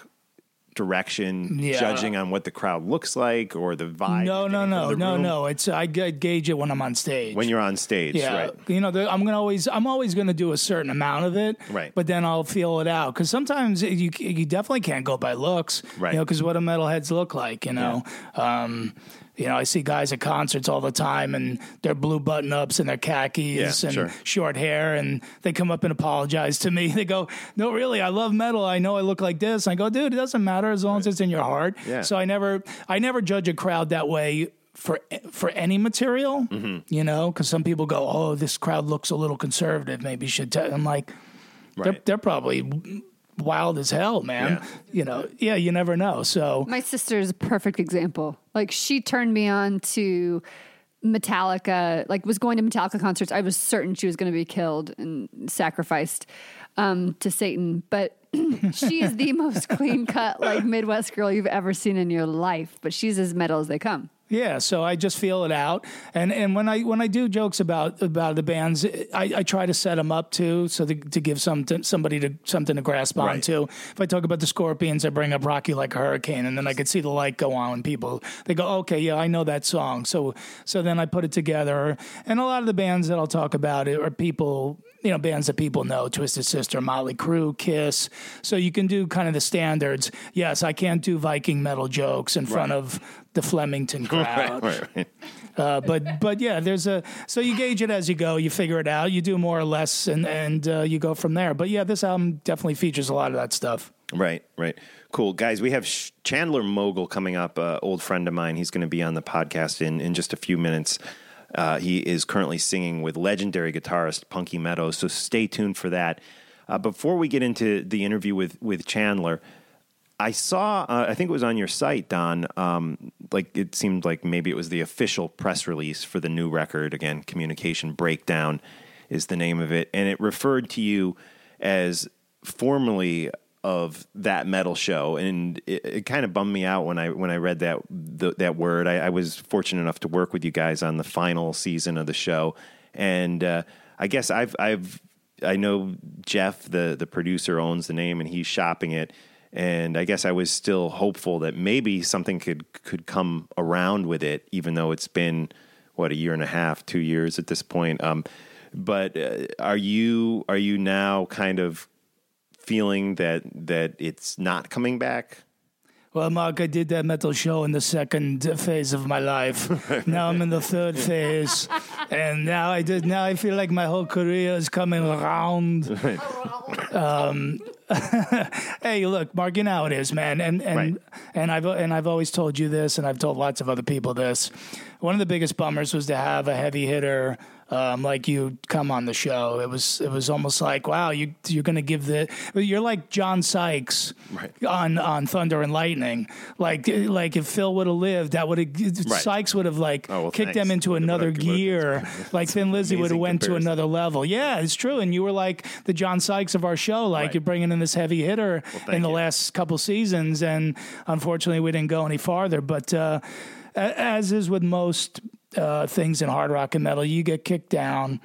A: direction,
B: Yeah.
A: judging on what the crowd looks like or the vibe.
B: No, no, no, no,
A: room
B: no. It's I ga- gauge it when I'm on stage.
A: When you're on stage,
B: yeah,
A: right?
B: you know, the, I'm gonna always, I'm always gonna do a certain amount of it,
A: Right.
B: But then I'll feel it out because sometimes you you definitely can't go by looks,
A: Right.
B: You know, because what do metalheads look like? You know, um, you know, I see guys at concerts all the time, and their blue button ups and their khakis
A: Yeah,
B: and
A: sure.
B: short hair, and they come up and apologize to me. They go, "No, really, I love metal. I know I look like this." I go, "Dude, it doesn't matter as long as it's in your heart."
A: Yeah.
B: So I never, I never judge a crowd that way for for any material,
A: Mm-hmm.
B: you know, because some people go, "Oh, this crowd looks a little conservative. Maybe you should." Tell. I'm like, they're they're probably wild as hell, man.
A: Yeah.
B: You know, yeah, you never know. So
D: My sister is a perfect example. Like she turned me on to Metallica, like was going to Metallica concerts. I was certain she was going to be killed and sacrificed um, to Satan. But she is the most clean cut, like Midwest girl you've ever seen in your life. But she's as metal as they come.
B: Yeah, so I just feel it out, and and when I when I do jokes about about the bands, I, I try to set them up too, so to, to give some somebody to something to grasp on
A: Right.
B: to. If I talk about the Scorpions, I bring up Rocky Like a Hurricane, and then I could see the light go on, and people they go, okay, yeah, I know that song. So so then I put it together, and a lot of the bands that I'll talk about are people. You know, bands that people know, Twisted Sister, Motley Crue, Kiss. So you can do kind of the standards. Yes, I can't do Viking metal jokes in front
A: Right.
B: of the Flemington crowd.
A: Right, right.
B: Uh, but but yeah, there's a so you gauge it as you go. You figure it out. You do more or less, and and uh, you go from there. But yeah, this album definitely features a lot of that stuff.
A: Right, right. Cool. Guys, we have Sh- Chandler Mogel coming up, uh, old friend of mine. He's going to be on the podcast in, in just a few minutes. Uh, he is currently singing with legendary guitarist Punky Meadows, so stay tuned for that. Uh, before we get into the interview with, with Chandler, I saw, uh, I think it was on your site, Don, um, like it seemed like maybe it was the official press release for the new record. Again, Communication Breakdown is the name of it. And it referred to you as formerly of that metal show. And it, it kind of bummed me out when I, when I read that, the, that word. I, I was fortunate enough to work with you guys on the final season of the show. And uh, I guess I've, I've, I know Jeff, the the producer, owns the name and he's shopping it. And I guess I was still hopeful that maybe something could could come around with it, even though it's been what a year and a half, two years at this point. Um, but uh, are you are you now kind of feeling that that it's not coming back?
B: Well, Mark, I did that metal show in the second phase of my life. now I'm in the third phase, and now I did. Now I feel like my whole career is coming around. um, hey, look, Mark, you know how it is, man, and and
A: Right.
B: and I've and I've always told you this, and I've told lots of other people this. One of the biggest bummers was to have a heavy hitter um, like you come on the show. It was it was almost like, wow, you you're going to give the you're like John Sykes
A: Right.
B: on on Thunder and Lightning. Like like if Phil would have lived, that would have Sykes would have like
A: Oh, well,
B: kicked
A: thanks.
B: them into another gear. like Thin Lizzy would have went to another level. Yeah, it's true. And you were like the John Sykes of our show. Like
A: Right.
B: you're bringing in this heavy hitter
A: thank
B: in the
A: you.
B: last couple seasons, and unfortunately we didn't go any farther. But uh, as is with most uh, things in hard rock and metal, you get kicked down.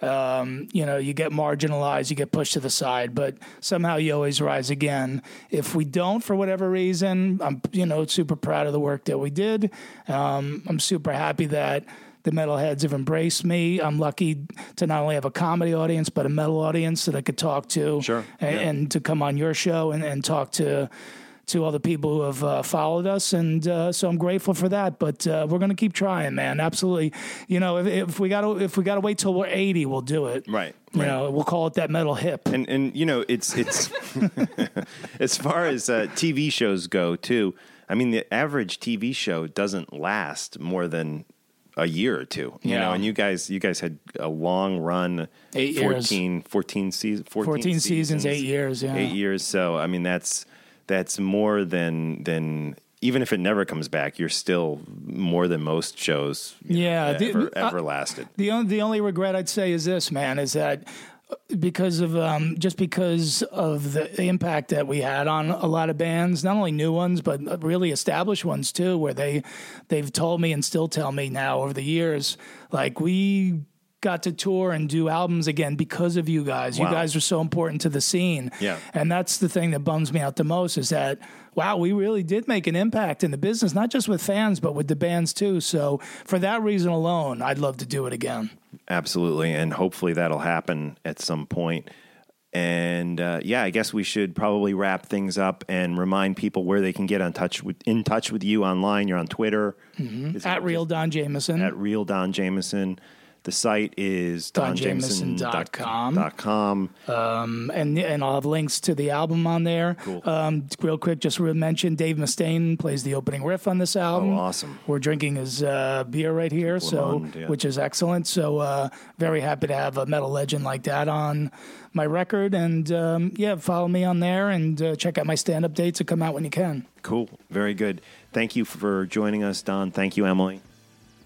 B: Um, you know, you get marginalized, you get pushed to the side, but somehow you always rise again. If we don't, for whatever reason, I'm, you know, super proud of the work that we did. Um, I'm super happy that the metalheads have embraced me. I'm lucky to not only have a comedy audience, but a metal audience that I could talk to.
A: Sure,
B: And,
A: yeah.
B: and to come on your show and, and talk to to all the people who have uh, followed us, and uh, so I'm grateful for that. But uh, we're going to keep trying, man. Absolutely. You know, if, if we got to if we got to wait till we're 80, we'll do it.
A: Right,
B: You
A: right.
B: know, we'll call it that metal hip.
A: And and you know it's it's as far as uh, TV shows go too. I mean, the average TV show doesn't last more than a year or two. You
B: Yeah.
A: know, and you guys you guys had a long run,
B: Eight years.
A: 14, 14 seasons, 14,
B: 14 seasons, eight years, yeah.
A: eight years. So I mean, that's that's more than than even if it never comes back, you're still more than most shows. you know,
B: Yeah, the-
A: ever,
B: uh,
A: ever lasted.
B: The only the only regret I'd say is this, man, is that uh, because of um, just because of the impact that we had on a lot of bands, not only new ones but really established ones too, where they they've told me and still tell me now over the years, like we got to tour and do albums again because of you guys. You guys are so important to the scene.
A: Yeah.
B: And that's the thing that bums me out the most is that wow, we really did make an impact in the business, not just with fans, but with the bands too. So for that reason alone, I'd love to do it again.
A: Absolutely, and hopefully that'll happen at some point. And uh, yeah, I guess we should probably wrap things up and remind people where they can get on touch with in touch with you online. You're on Twitter
B: Mm-hmm. At Real Don Jamieson.
A: at real Don Jamieson. The site is
B: DonJamieson.com.
A: donjamieson.com.
B: and and I'll have links to the album on there.
A: Cool.
B: Um, real quick, just to mention Dave Mustaine plays the opening riff on this album.
A: Oh, awesome.
B: We're drinking his uh, beer right here, so
A: Lemon, yeah.
B: which is excellent. So uh, very happy to have a metal legend like that on my record. And um, yeah, follow me on there and uh, check out my stand up dates that come out when you can.
A: Cool. Very good. Thank you for joining us, Don. Thank you, Emily.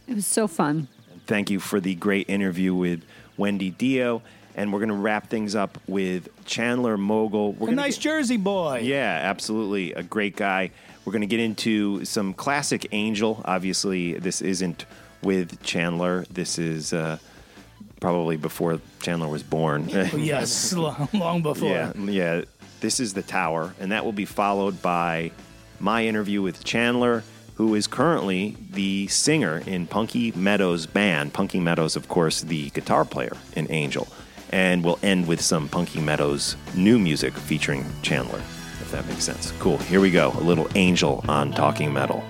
D: It was so fun.
A: Thank you for the great interview with Wendy Dio. And we're going to wrap things up with Chandler Mogel. We're
B: A nice
A: get-
B: Jersey boy.
A: Yeah, absolutely. A great guy. We're going to get into some classic Angel. Obviously, this isn't with Chandler. This is uh, probably before Chandler was born.
B: Yes, long, long before.
A: yeah, yeah. This is the Tower, and that will be followed by my interview with Chandler, who is currently the singer in Punky Meadows' band. Punky Meadows, of course, the guitar player in Angel. And we'll end with some Punky Meadows new music featuring Chandler, if that makes sense. Cool. Here we go. A little Angel on Talking Metal.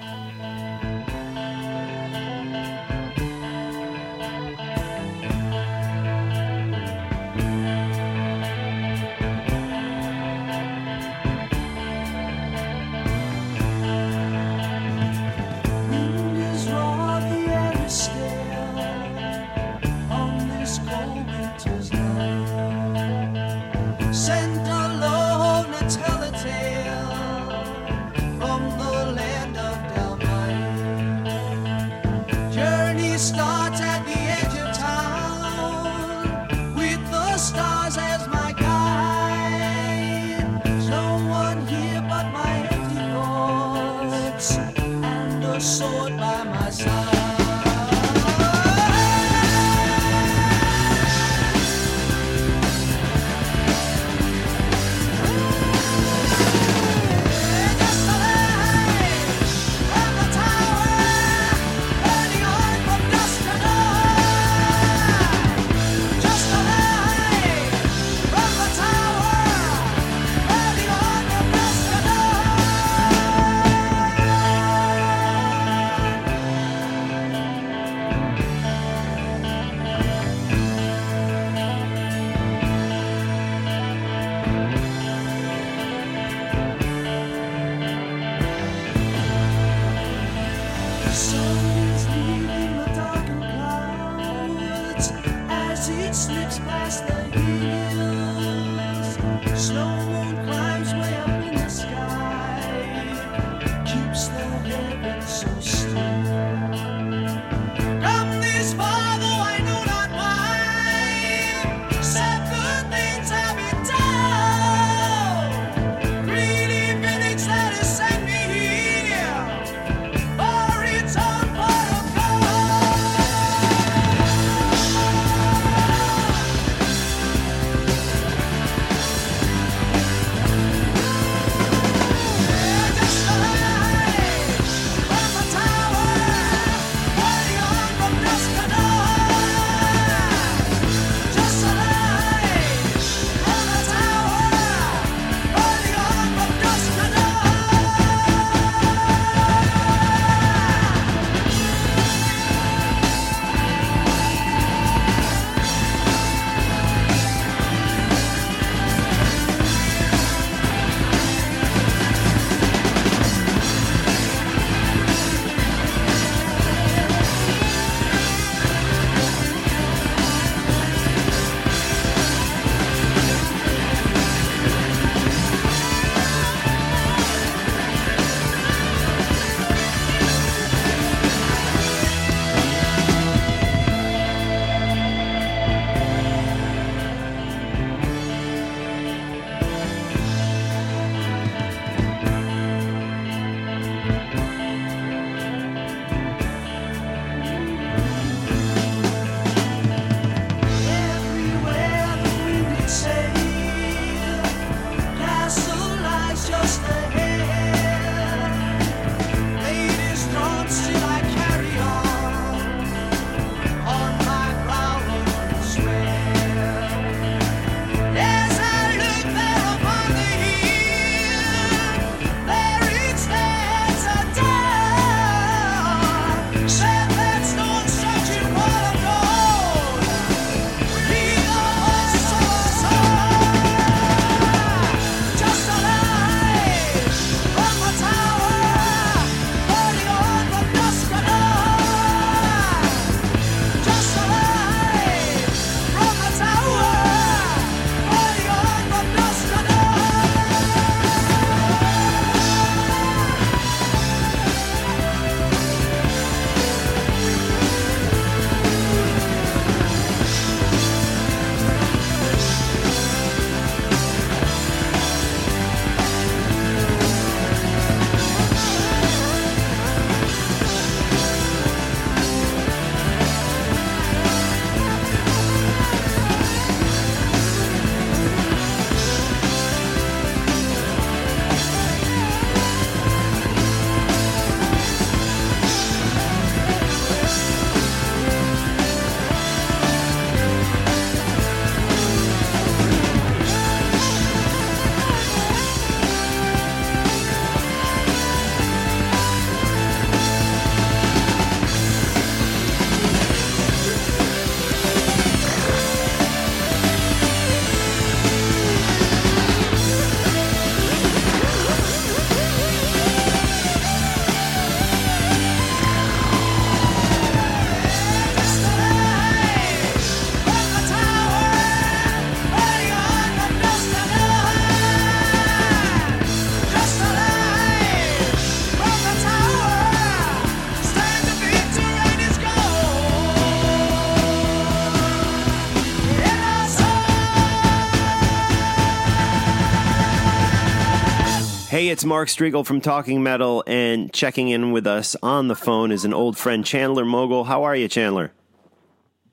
A: Mark Strigl from Talking Metal, and checking in with us on the phone is an old friend, Chandler Mogel. How are you, Chandler?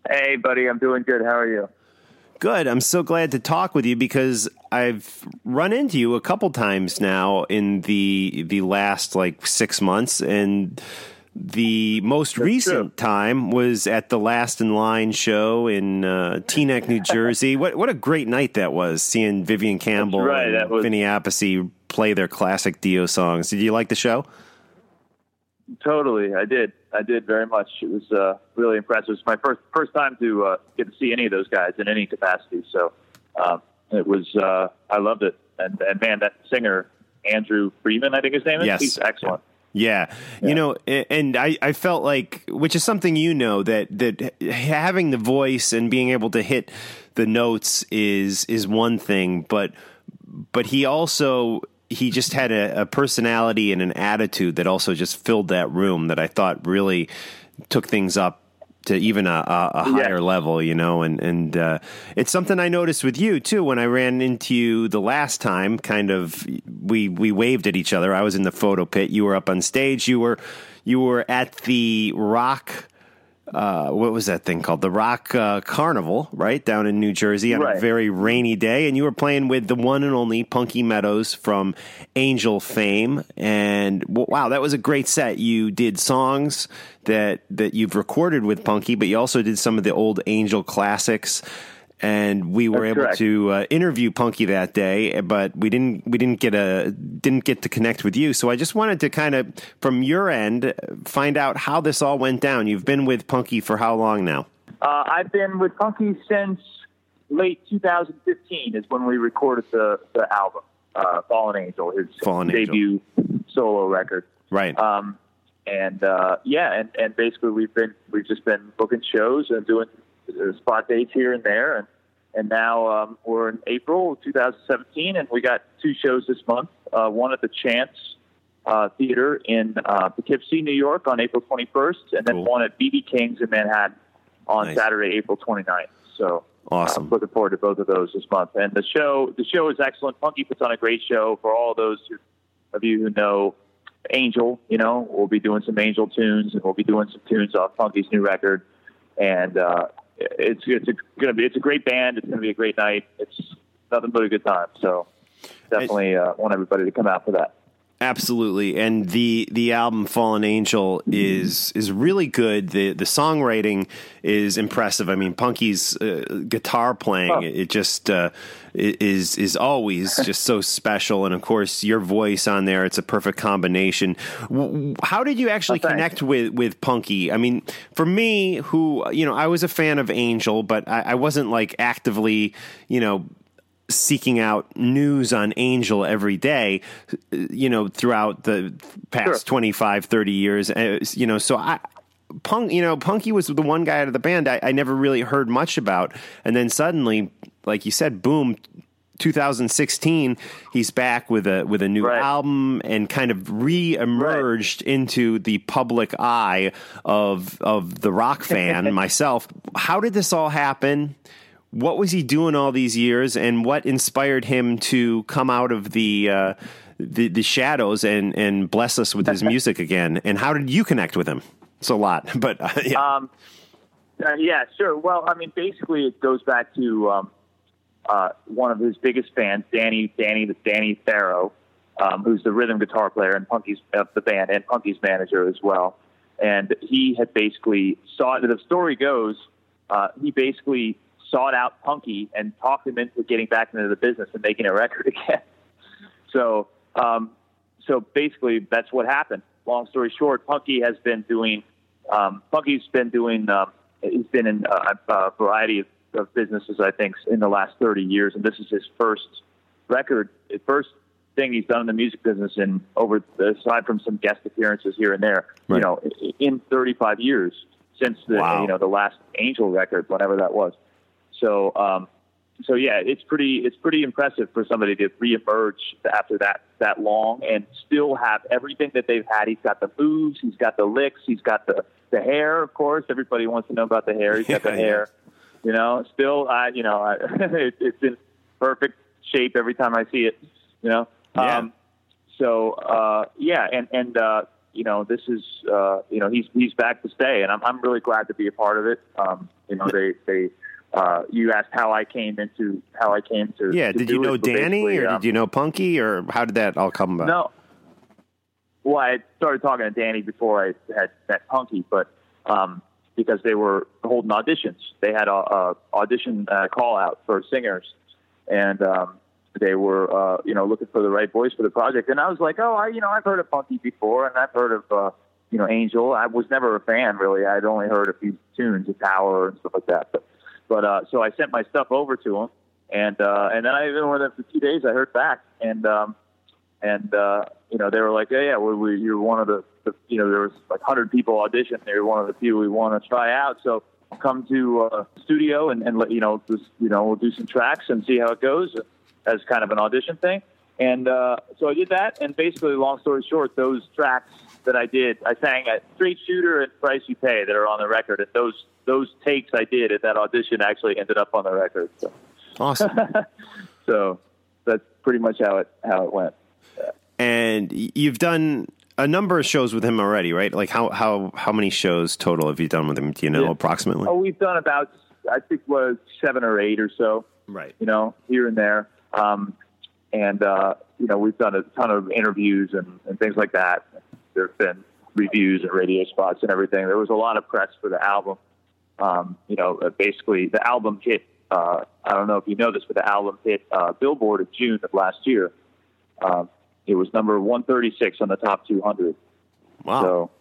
G: Hey, buddy, I'm doing good. How are you?
A: Good. I'm so glad to talk with you because I've run into you a couple times now in the the last like six months, and the most recent time was at the Last in Line show in uh, Teaneck, New Jersey. what what a great night that was! Seeing Vivian Campbell
G: right,
A: and
G: that was-
A: Vinny Appice play their classic Dio songs. Did you like the show?
G: Totally, I did. I did very much. It was uh, really impressive. It was my first first time to uh, get to see any of those guys in any capacity. So um, it was. Uh, I loved it. And, and man, that singer Andrew Freeman, I think his name is.
A: Yes.
G: He's excellent.
A: Yeah. You know, and I, I felt like, which is something you know, that, that having the voice and being able to hit the notes is, is one thing, but, but he also, he just had a, a personality and an attitude that also just filled that room that I thought really took things up to even a, a, a
G: Yeah.
A: higher level, you know, and and uh, it's something I noticed with you too. When I ran into you the last time, kind of we we waved at each other. I was in the photo pit. You were up on stage. You were you were at the Rock. Uh, what was that thing called? The Rock uh, Carnival, right down in New Jersey on a very rainy day, and you were playing with the one and only Punky Meadows from Angel fame. And wow, that was a great set. You did songs that that you've recorded with Punky, but you also did some of the old Angel classics. And we were
G: That's
A: able
G: correct.
A: to uh, interview Punky that day, but we didn't we didn't get a didn't get to connect with you. So I just wanted to kind of from your end find out how this all went down. You've been with Punky for how long now?
G: Uh, I've been with Punky since late 2015 is when we recorded the, the album, uh, Fallen Angel, his
A: Fallen Angel.
G: debut solo record.
A: Right.
G: Um, and uh, yeah, and, and basically we've been we've just been booking shows and doing uh, spot dates here and there, and and now um, we're in April 2017, and we got two shows this month. Uh, one at the Chance uh, Theater in uh, Poughkeepsie, New York, on April 21st, and then
A: Cool.
G: one at BB King's in Manhattan on
A: Nice.
G: Saturday, April 29th. So
A: Awesome.
G: uh, looking forward to both of those this month. And the show, the show is excellent. Punky puts on a great show for all those who, of you who know Angel. You know, we'll be doing some Angel tunes, and we'll be doing some tunes off Punky's new record. And uh, it's it's a, gonna be it's a great band. It's gonna be a great night. It's nothing but a good time. So definitely uh, want everybody to come out for that.
A: Absolutely, and the the album Fallen Angel is is really good. the The songwriting is impressive. I mean, Punky's uh, guitar playing
G: Oh.
A: it just uh, is is always just so special, and of course your voice on there. It's a perfect combination. W- How did you actually
G: Oh,
A: connect with with Punky? I mean, for me, who you know, I was a fan of Angel, but I, I wasn't like actively, you know seeking out news on Angel every day, you know, throughout the past
G: Sure.
A: 25, 30 years. Uh, you know, so I, Punk, you know, Punky was the one guy out of the band I, I never really heard much about. And then suddenly, like you said, boom, 2016, he's back with a with a new
G: Right.
A: album and kind of re-emerged into the public eye of of the rock fan myself. How did this all happen? What was he doing all these years, and what inspired him to come out of the uh, the, the shadows and and bless us with his music again? And how did you connect with him? It's a lot, but uh, yeah,
G: Um, uh, yeah, sure. Well, I mean, basically, it goes back to um, uh, one of his biggest fans, Danny, Danny, the Danny Farrow, um, who's the rhythm guitar player and Punky's of the band and Punky's manager as well. And he had basically sought. The story goes, uh, he basically sought out Punky and talked him into getting back into the business and making a record again. So, um, so basically, that's what happened. Long story short, Punky has been doing. Um, Punky's been doing. Um, he's been in a, a variety of, of businesses, I think, in the last thirty years, and this is his first record, his first thing he's done in the music business in over aside from some guest appearances here and there.
A: Right.
G: You know, in thirty-five years since the
A: Wow.
G: you know the last Angel record, whatever that was. So, um, so yeah, it's pretty it's pretty impressive for somebody to reemerge after that that long and still have everything that they've had. He's got the moves, he's got the licks, he's got the the hair. Of course, everybody wants to know about the hair. He's got the
A: Yeah,
G: hair. You know, still, I you know, I, it, it's in perfect shape every time I see it. You know,
A: Yeah.
G: um, so uh, yeah, and and uh, you know this is uh, you know he's he's back to stay, and I'm I'm really glad to be a part of it. Um, you know they they. Uh, you asked how I came into how I came to.
A: Yeah,
G: to
A: did you know
G: it,
A: Danny or
G: um,
A: did you know Punky or how did that all come about?
G: no. Well, I started talking to Danny before I had met Punky, but um, because they were holding auditions, they had a, a audition uh, call out for singers, and um, they were uh, you know looking for the right voice for the project. And I was like, oh, I you know I've heard of Punky before, and I've heard of uh, you know Angel. I was never a fan really. I'd only heard a few tunes, of Power and stuff like that. But but uh, so I sent my stuff over to him, and uh, and then I even within for two days I heard back, and um, and uh, you know they were like, yeah, yeah, we, we, you're one of the, the, you know there was like hundred people auditioned. You're one of the few we want to try out. So come to uh, studio and, and let you know just you know we'll do some tracks and see how it goes as kind of an audition thing. And uh, so I did that, and basically, long story short, those tracks that I did, I sang at Straight Shooter and Price You Pay that are on the record, and those those takes I did at that audition actually ended up on the record. So,
A: Awesome.
G: so that's pretty much how it how it went.
A: and you've done a number of shows with him already, right? Like how how how many shows total have you done with him? Do you know
G: Yeah.
A: approximately?
G: Oh, we've done about I think was seven or eight or so.
A: Right.
G: You know, here and there. Um, and uh, you know, we've done a ton of interviews and, and things like that. There have been reviews and radio spots and everything. There was a lot of press for the album. Um, you know, uh, basically the album hit. Uh, I don't know if you know this, but the album hit uh, Billboard in June of last year. Um, it was number 136 on the top 200.
A: Wow.
G: So,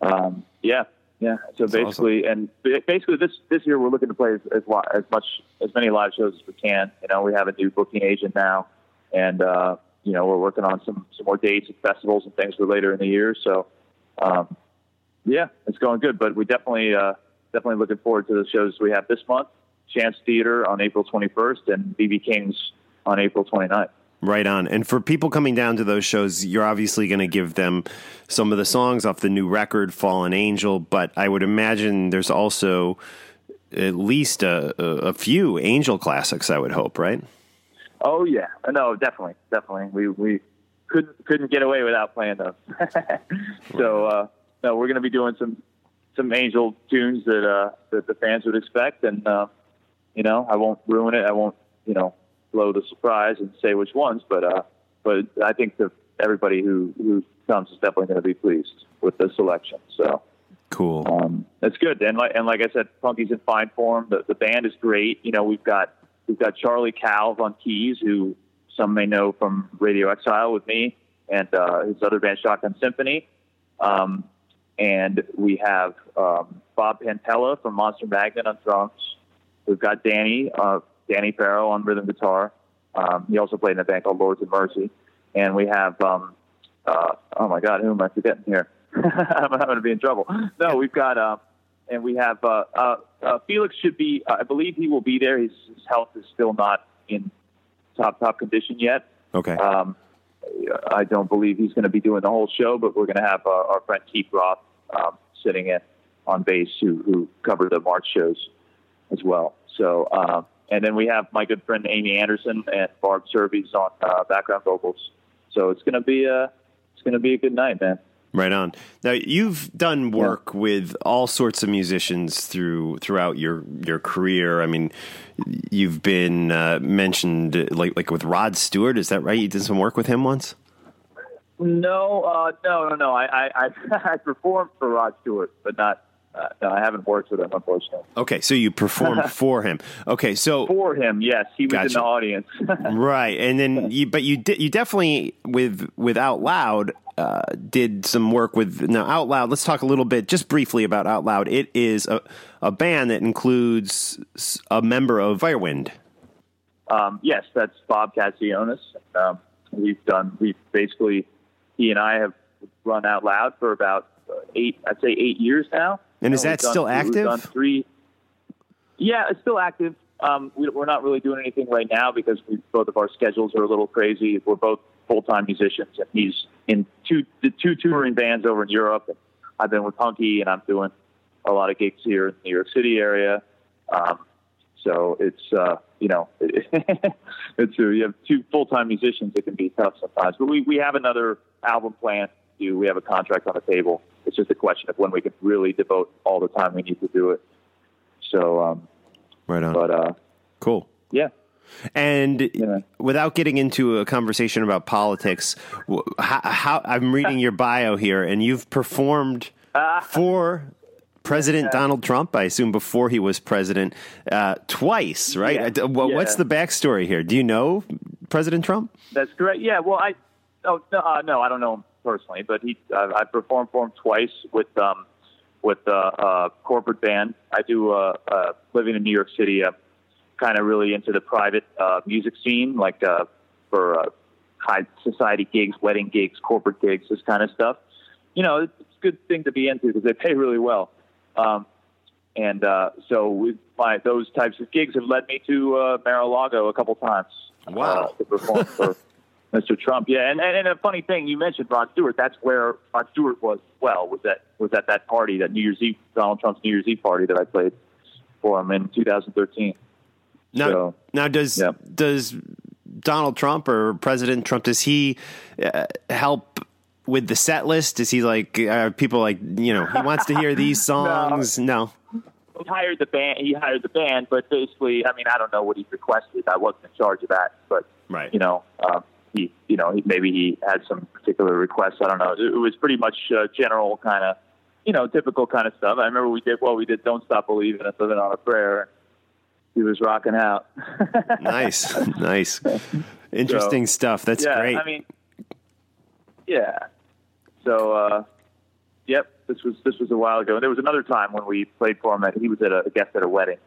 G: um, yeah, yeah. So basically, and basically, this this year we're looking to play as as, as much as many live shows as we can. You know, we have a new booking agent now, and uh, you know we're working on some some more dates and festivals and things for later in the year. So, um, yeah, it's going good. But we definitely uh, definitely looking forward to the shows we have this month. Chance Theater on April 21st and BB King's on April 29th.
A: Right on. And for people coming down to those shows, you're obviously going to give them some of the songs off the new record, Fallen Angel. But I would imagine there's also at least a, a, a few Angel classics. I would hope, right?
G: Oh yeah, no, definitely, definitely. We we couldn't couldn't get away without playing those. so uh, no, we're going to be doing some some Angel tunes that uh, that the fans would expect, and uh, you know, I won't ruin it. I won't you know blow the surprise and say which ones, but uh, but I think that everybody who who comes is definitely going to be pleased with the selection. So.
A: Cool.
G: Um, that's good. And like, and like I said, Punky's in fine form. The, the band is great. You know, we've got we've got Charlie Calv on keys, who some may know from Radio Exile with me, and uh, his other band, Shotgun Symphony. Um, and we have um, Bob Pantella from Monster Magnet on drums. We've got Danny, uh, Danny Farrow on rhythm guitar. Um, he also played in a band called Lords of Mercy. And we have, um, uh, oh my God, who am I forgetting here? I'm going to be in trouble. No, we've got, uh, and we have uh, uh, uh, Felix should be. I believe he will be there. His, his health is still not in top top condition yet.
A: Okay.
G: Um, I don't believe he's going to be doing the whole show, but we're going to have uh, our friend Keith Roth um, sitting in on bass, who who covered the March shows as well. So, um, and then we have my good friend Amy Anderson and Barb Serves on uh, background vocals. So it's going to be a it's going to be a good night, man.
A: Right on. Now you've done work with all sorts of musicians through throughout your your career. I mean, you've been uh, mentioned like like with Rod Stewart. Is that right? You did some work with him once.
G: No, uh, no, no, no. I I, I, I performed for Rod Stewart, but not. Uh, no, I haven't worked with him, unfortunately.
A: Okay, so you performed for him. Okay, so
G: For him, yes, he was in the audience.
A: right, and then you, but you did you definitely with with Out Loud uh, did some work with now Out Loud. Let's talk a little bit, just briefly about Out Loud. It is a a band that includes a member of Firewind.
G: Um, yes, that's Bob Katsionis. Um, we've done, we've basically, he and I have run out loud for about uh, eight, I'd say eight years now.
A: And is that still active?
G: three. Yeah, it's still active. Um, we, we're not really doing anything right now because we, both of our schedules are a little crazy. We're both full time musicians, and he's in two the two touring bands over in Europe. And I've been with Punky, and I'm doing a lot of gigs here in the New York City area. Um, So it's uh, you know it's uh, you have two full time musicians. It can be tough sometimes. But we we have another album planned. Do. We have a contract on the table. It's just a question of when we can really devote all the time we need to do it. So, um,
A: Right on.
G: but uh,
A: cool.
G: yeah.
A: And
G: Yeah.
A: without getting into a conversation about politics, how, how I'm reading your bio here, and you've performed for President Donald Trump. I assume before he was president, uh, twice, right?
G: Yeah.
A: Uh, d- What's the backstory here? Do you know President Trump?
G: That's correct. Yeah. Well, I oh no, uh, no, I don't know him personally, but he uh, I performed for him twice with um with uh, a corporate band. I do uh, uh living in New York City. I'm kind of really into the private uh, music scene, like uh, for uh, high society gigs, wedding gigs, corporate gigs, this kind of stuff. You know, it's a good thing to be into because they pay really well. Um, and uh, so with my those types of gigs have led me to uh, Mar-a-Lago a couple times
A: Wow.
G: uh, to perform for Mr. Trump. Yeah, and, and and a funny thing, you mentioned Rod Stewart. That's where Rod Stewart was. as Well, was that was at that party, that New Year's Eve, Donald Trump's New Year's Eve party that I played for him in 2013.
A: Now,
G: So,
A: now does
G: yeah.
A: does Donald Trump or President Trump does he uh, help with the set list? Is he like uh, people like you know he wants to hear these songs? no.
G: He hired the band. He hired the band, but basically, I mean, I don't know what he requested. I wasn't in charge of that, but
A: Right.
G: you know, um, he, you know, maybe he had some particular requests. I don't know. It, was pretty much uh, general kind of, you know, typical kind of stuff. I remember we did well. We did "Don't Stop Believing" and "Living on a Prayer." He was rocking out.
A: Nice, nice, interesting stuff. That's
G: yeah,
A: great.
G: I mean, yeah. So, uh, yep, this was this was a while ago. And There was another time when we played for him. At, he was at a, a guest at a wedding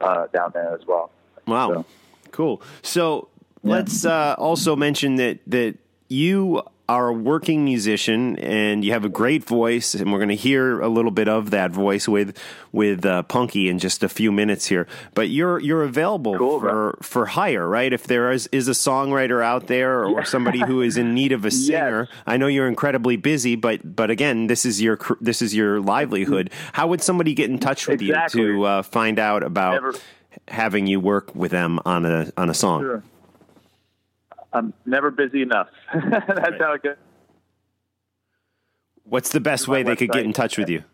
G: uh, down there as well.
A: Wow,
G: So-
A: cool. So let's uh, also mention that that you are a working musician and you have a great voice, and we're going to hear a little bit of that voice with with uh, Punky in just a few minutes here. But you're you're available
G: Cool,
A: for
G: bro.
A: for hire, right? If there is is a songwriter out there or somebody who is in need of a singer, I know you're incredibly busy, but but again, this is your this is your livelihood. How would somebody get in touch with
G: Exactly.
A: you to uh, find out about?
G: Never-
A: having you work with them on a on a song.
G: Sure. I'm never busy enough. That's how it goes.
A: What's the best
G: Through
A: way they could get in touch with you?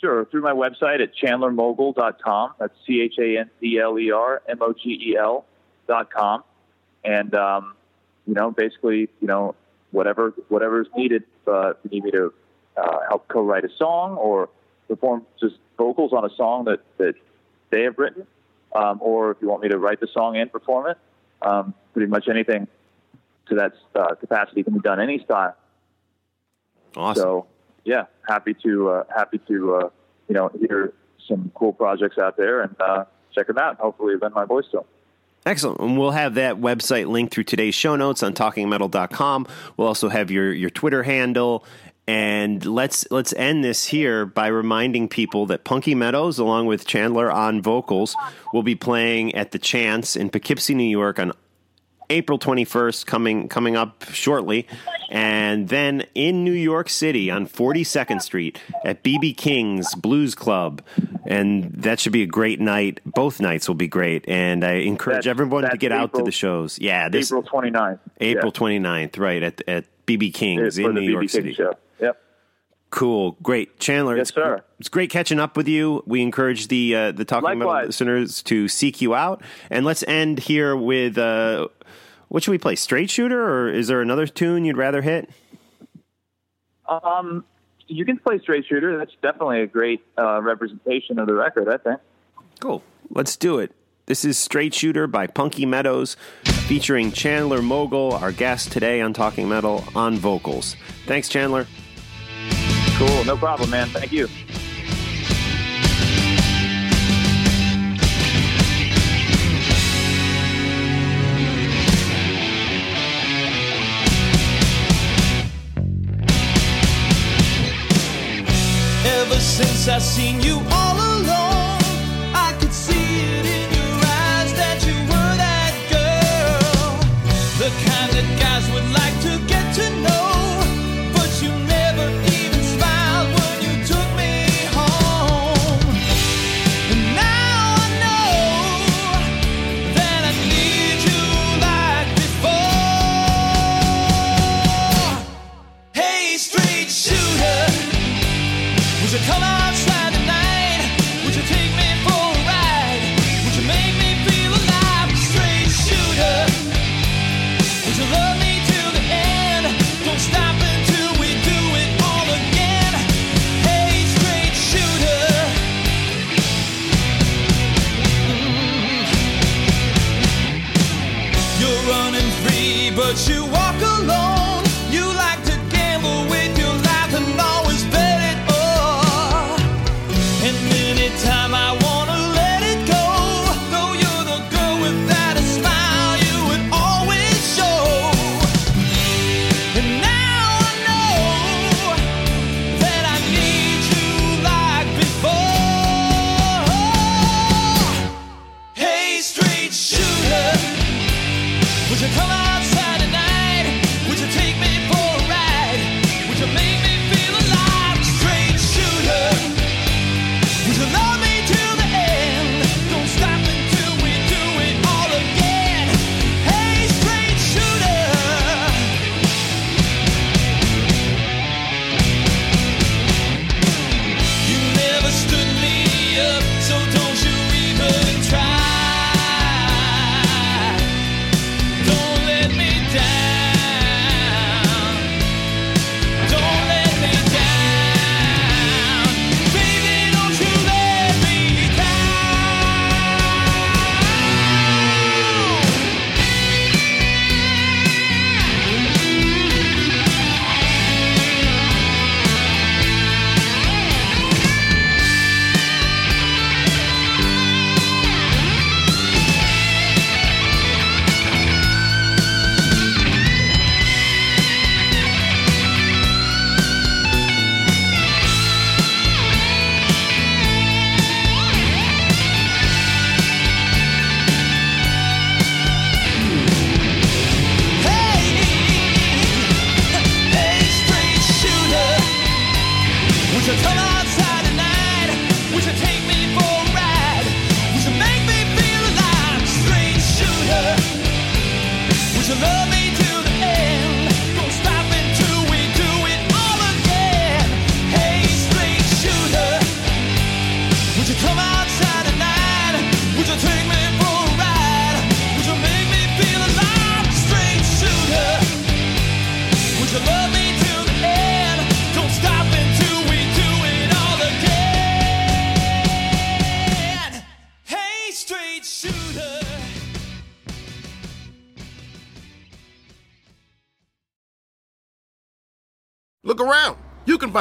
G: Sure, through my website at chandlermogel.com. That's C H A N D L E R M O G E L dot com. And, um, you know, basically, you know, whatever whatever is needed. Uh, if you need me to uh, help co-write a song or perform just vocals on a song that, that they have written, um, or if you want me to write the song and perform it, um, pretty much anything to that uh, capacity can be done any style.
A: Awesome.
G: So yeah, happy to uh, happy to uh, you know hear some cool projects out there and uh, check them out. Hopefully, lend my voice to them.
A: Excellent. And we'll have that website linked through today's show notes on talkingmetal.com. We'll also have your your Twitter handle. And let's let's end this here by reminding people that Punky Meadows, along with Chandler on vocals, will be playing at the Chance in Poughkeepsie, New York on April 21st, coming coming up shortly, and then in New York City on 42nd Street at BB King's Blues Club, and that should be a great night. Both nights will be great, and I encourage
G: That's-
A: everyone to
G: that's
A: get out to the shows. Yeah, this
G: April 29th.
A: April
G: yeah.
A: 29th, right at at BB King's in New
G: BB
A: York
G: King
A: City.
G: show.
A: Cool, great, Chandler.
G: Yes,
A: it's,
G: sir.
A: It's great catching up with you. We encourage the uh, the talking metal listeners to seek you out, and let's end here with uh, what should we play? Straight Shooter, or is there another tune you'd rather hit?
G: Um, you can play Straight Shooter. That's definitely a great uh, representation of the record. I think.
A: Cool. Let's do it. This is Straight Shooter by Punky Meadows, featuring Chandler Mogel, our guest today on Talking Metal on vocals. Thanks, Chandler.
G: Cool. No problem, man. Thank you.
E: Ever since I seen you all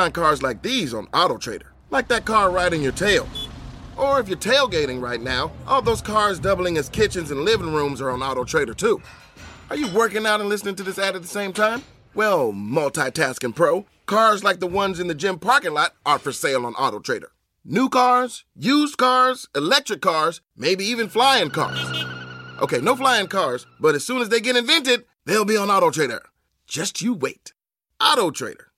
H: find cars like these on Auto Trader, like that car right in your tail. Or if you're tailgating right now, all those cars doubling as kitchens and living rooms are on Auto Trader too. Are you working out and listening to this ad at the same time? Well, multitasking pro, cars like the ones in the gym parking lot are for sale on Auto Trader. New cars, used cars, electric cars, maybe even flying cars. Okay, no flying cars, but as soon as they get invented, they'll be on Auto Trader. Just you wait. Auto Trader.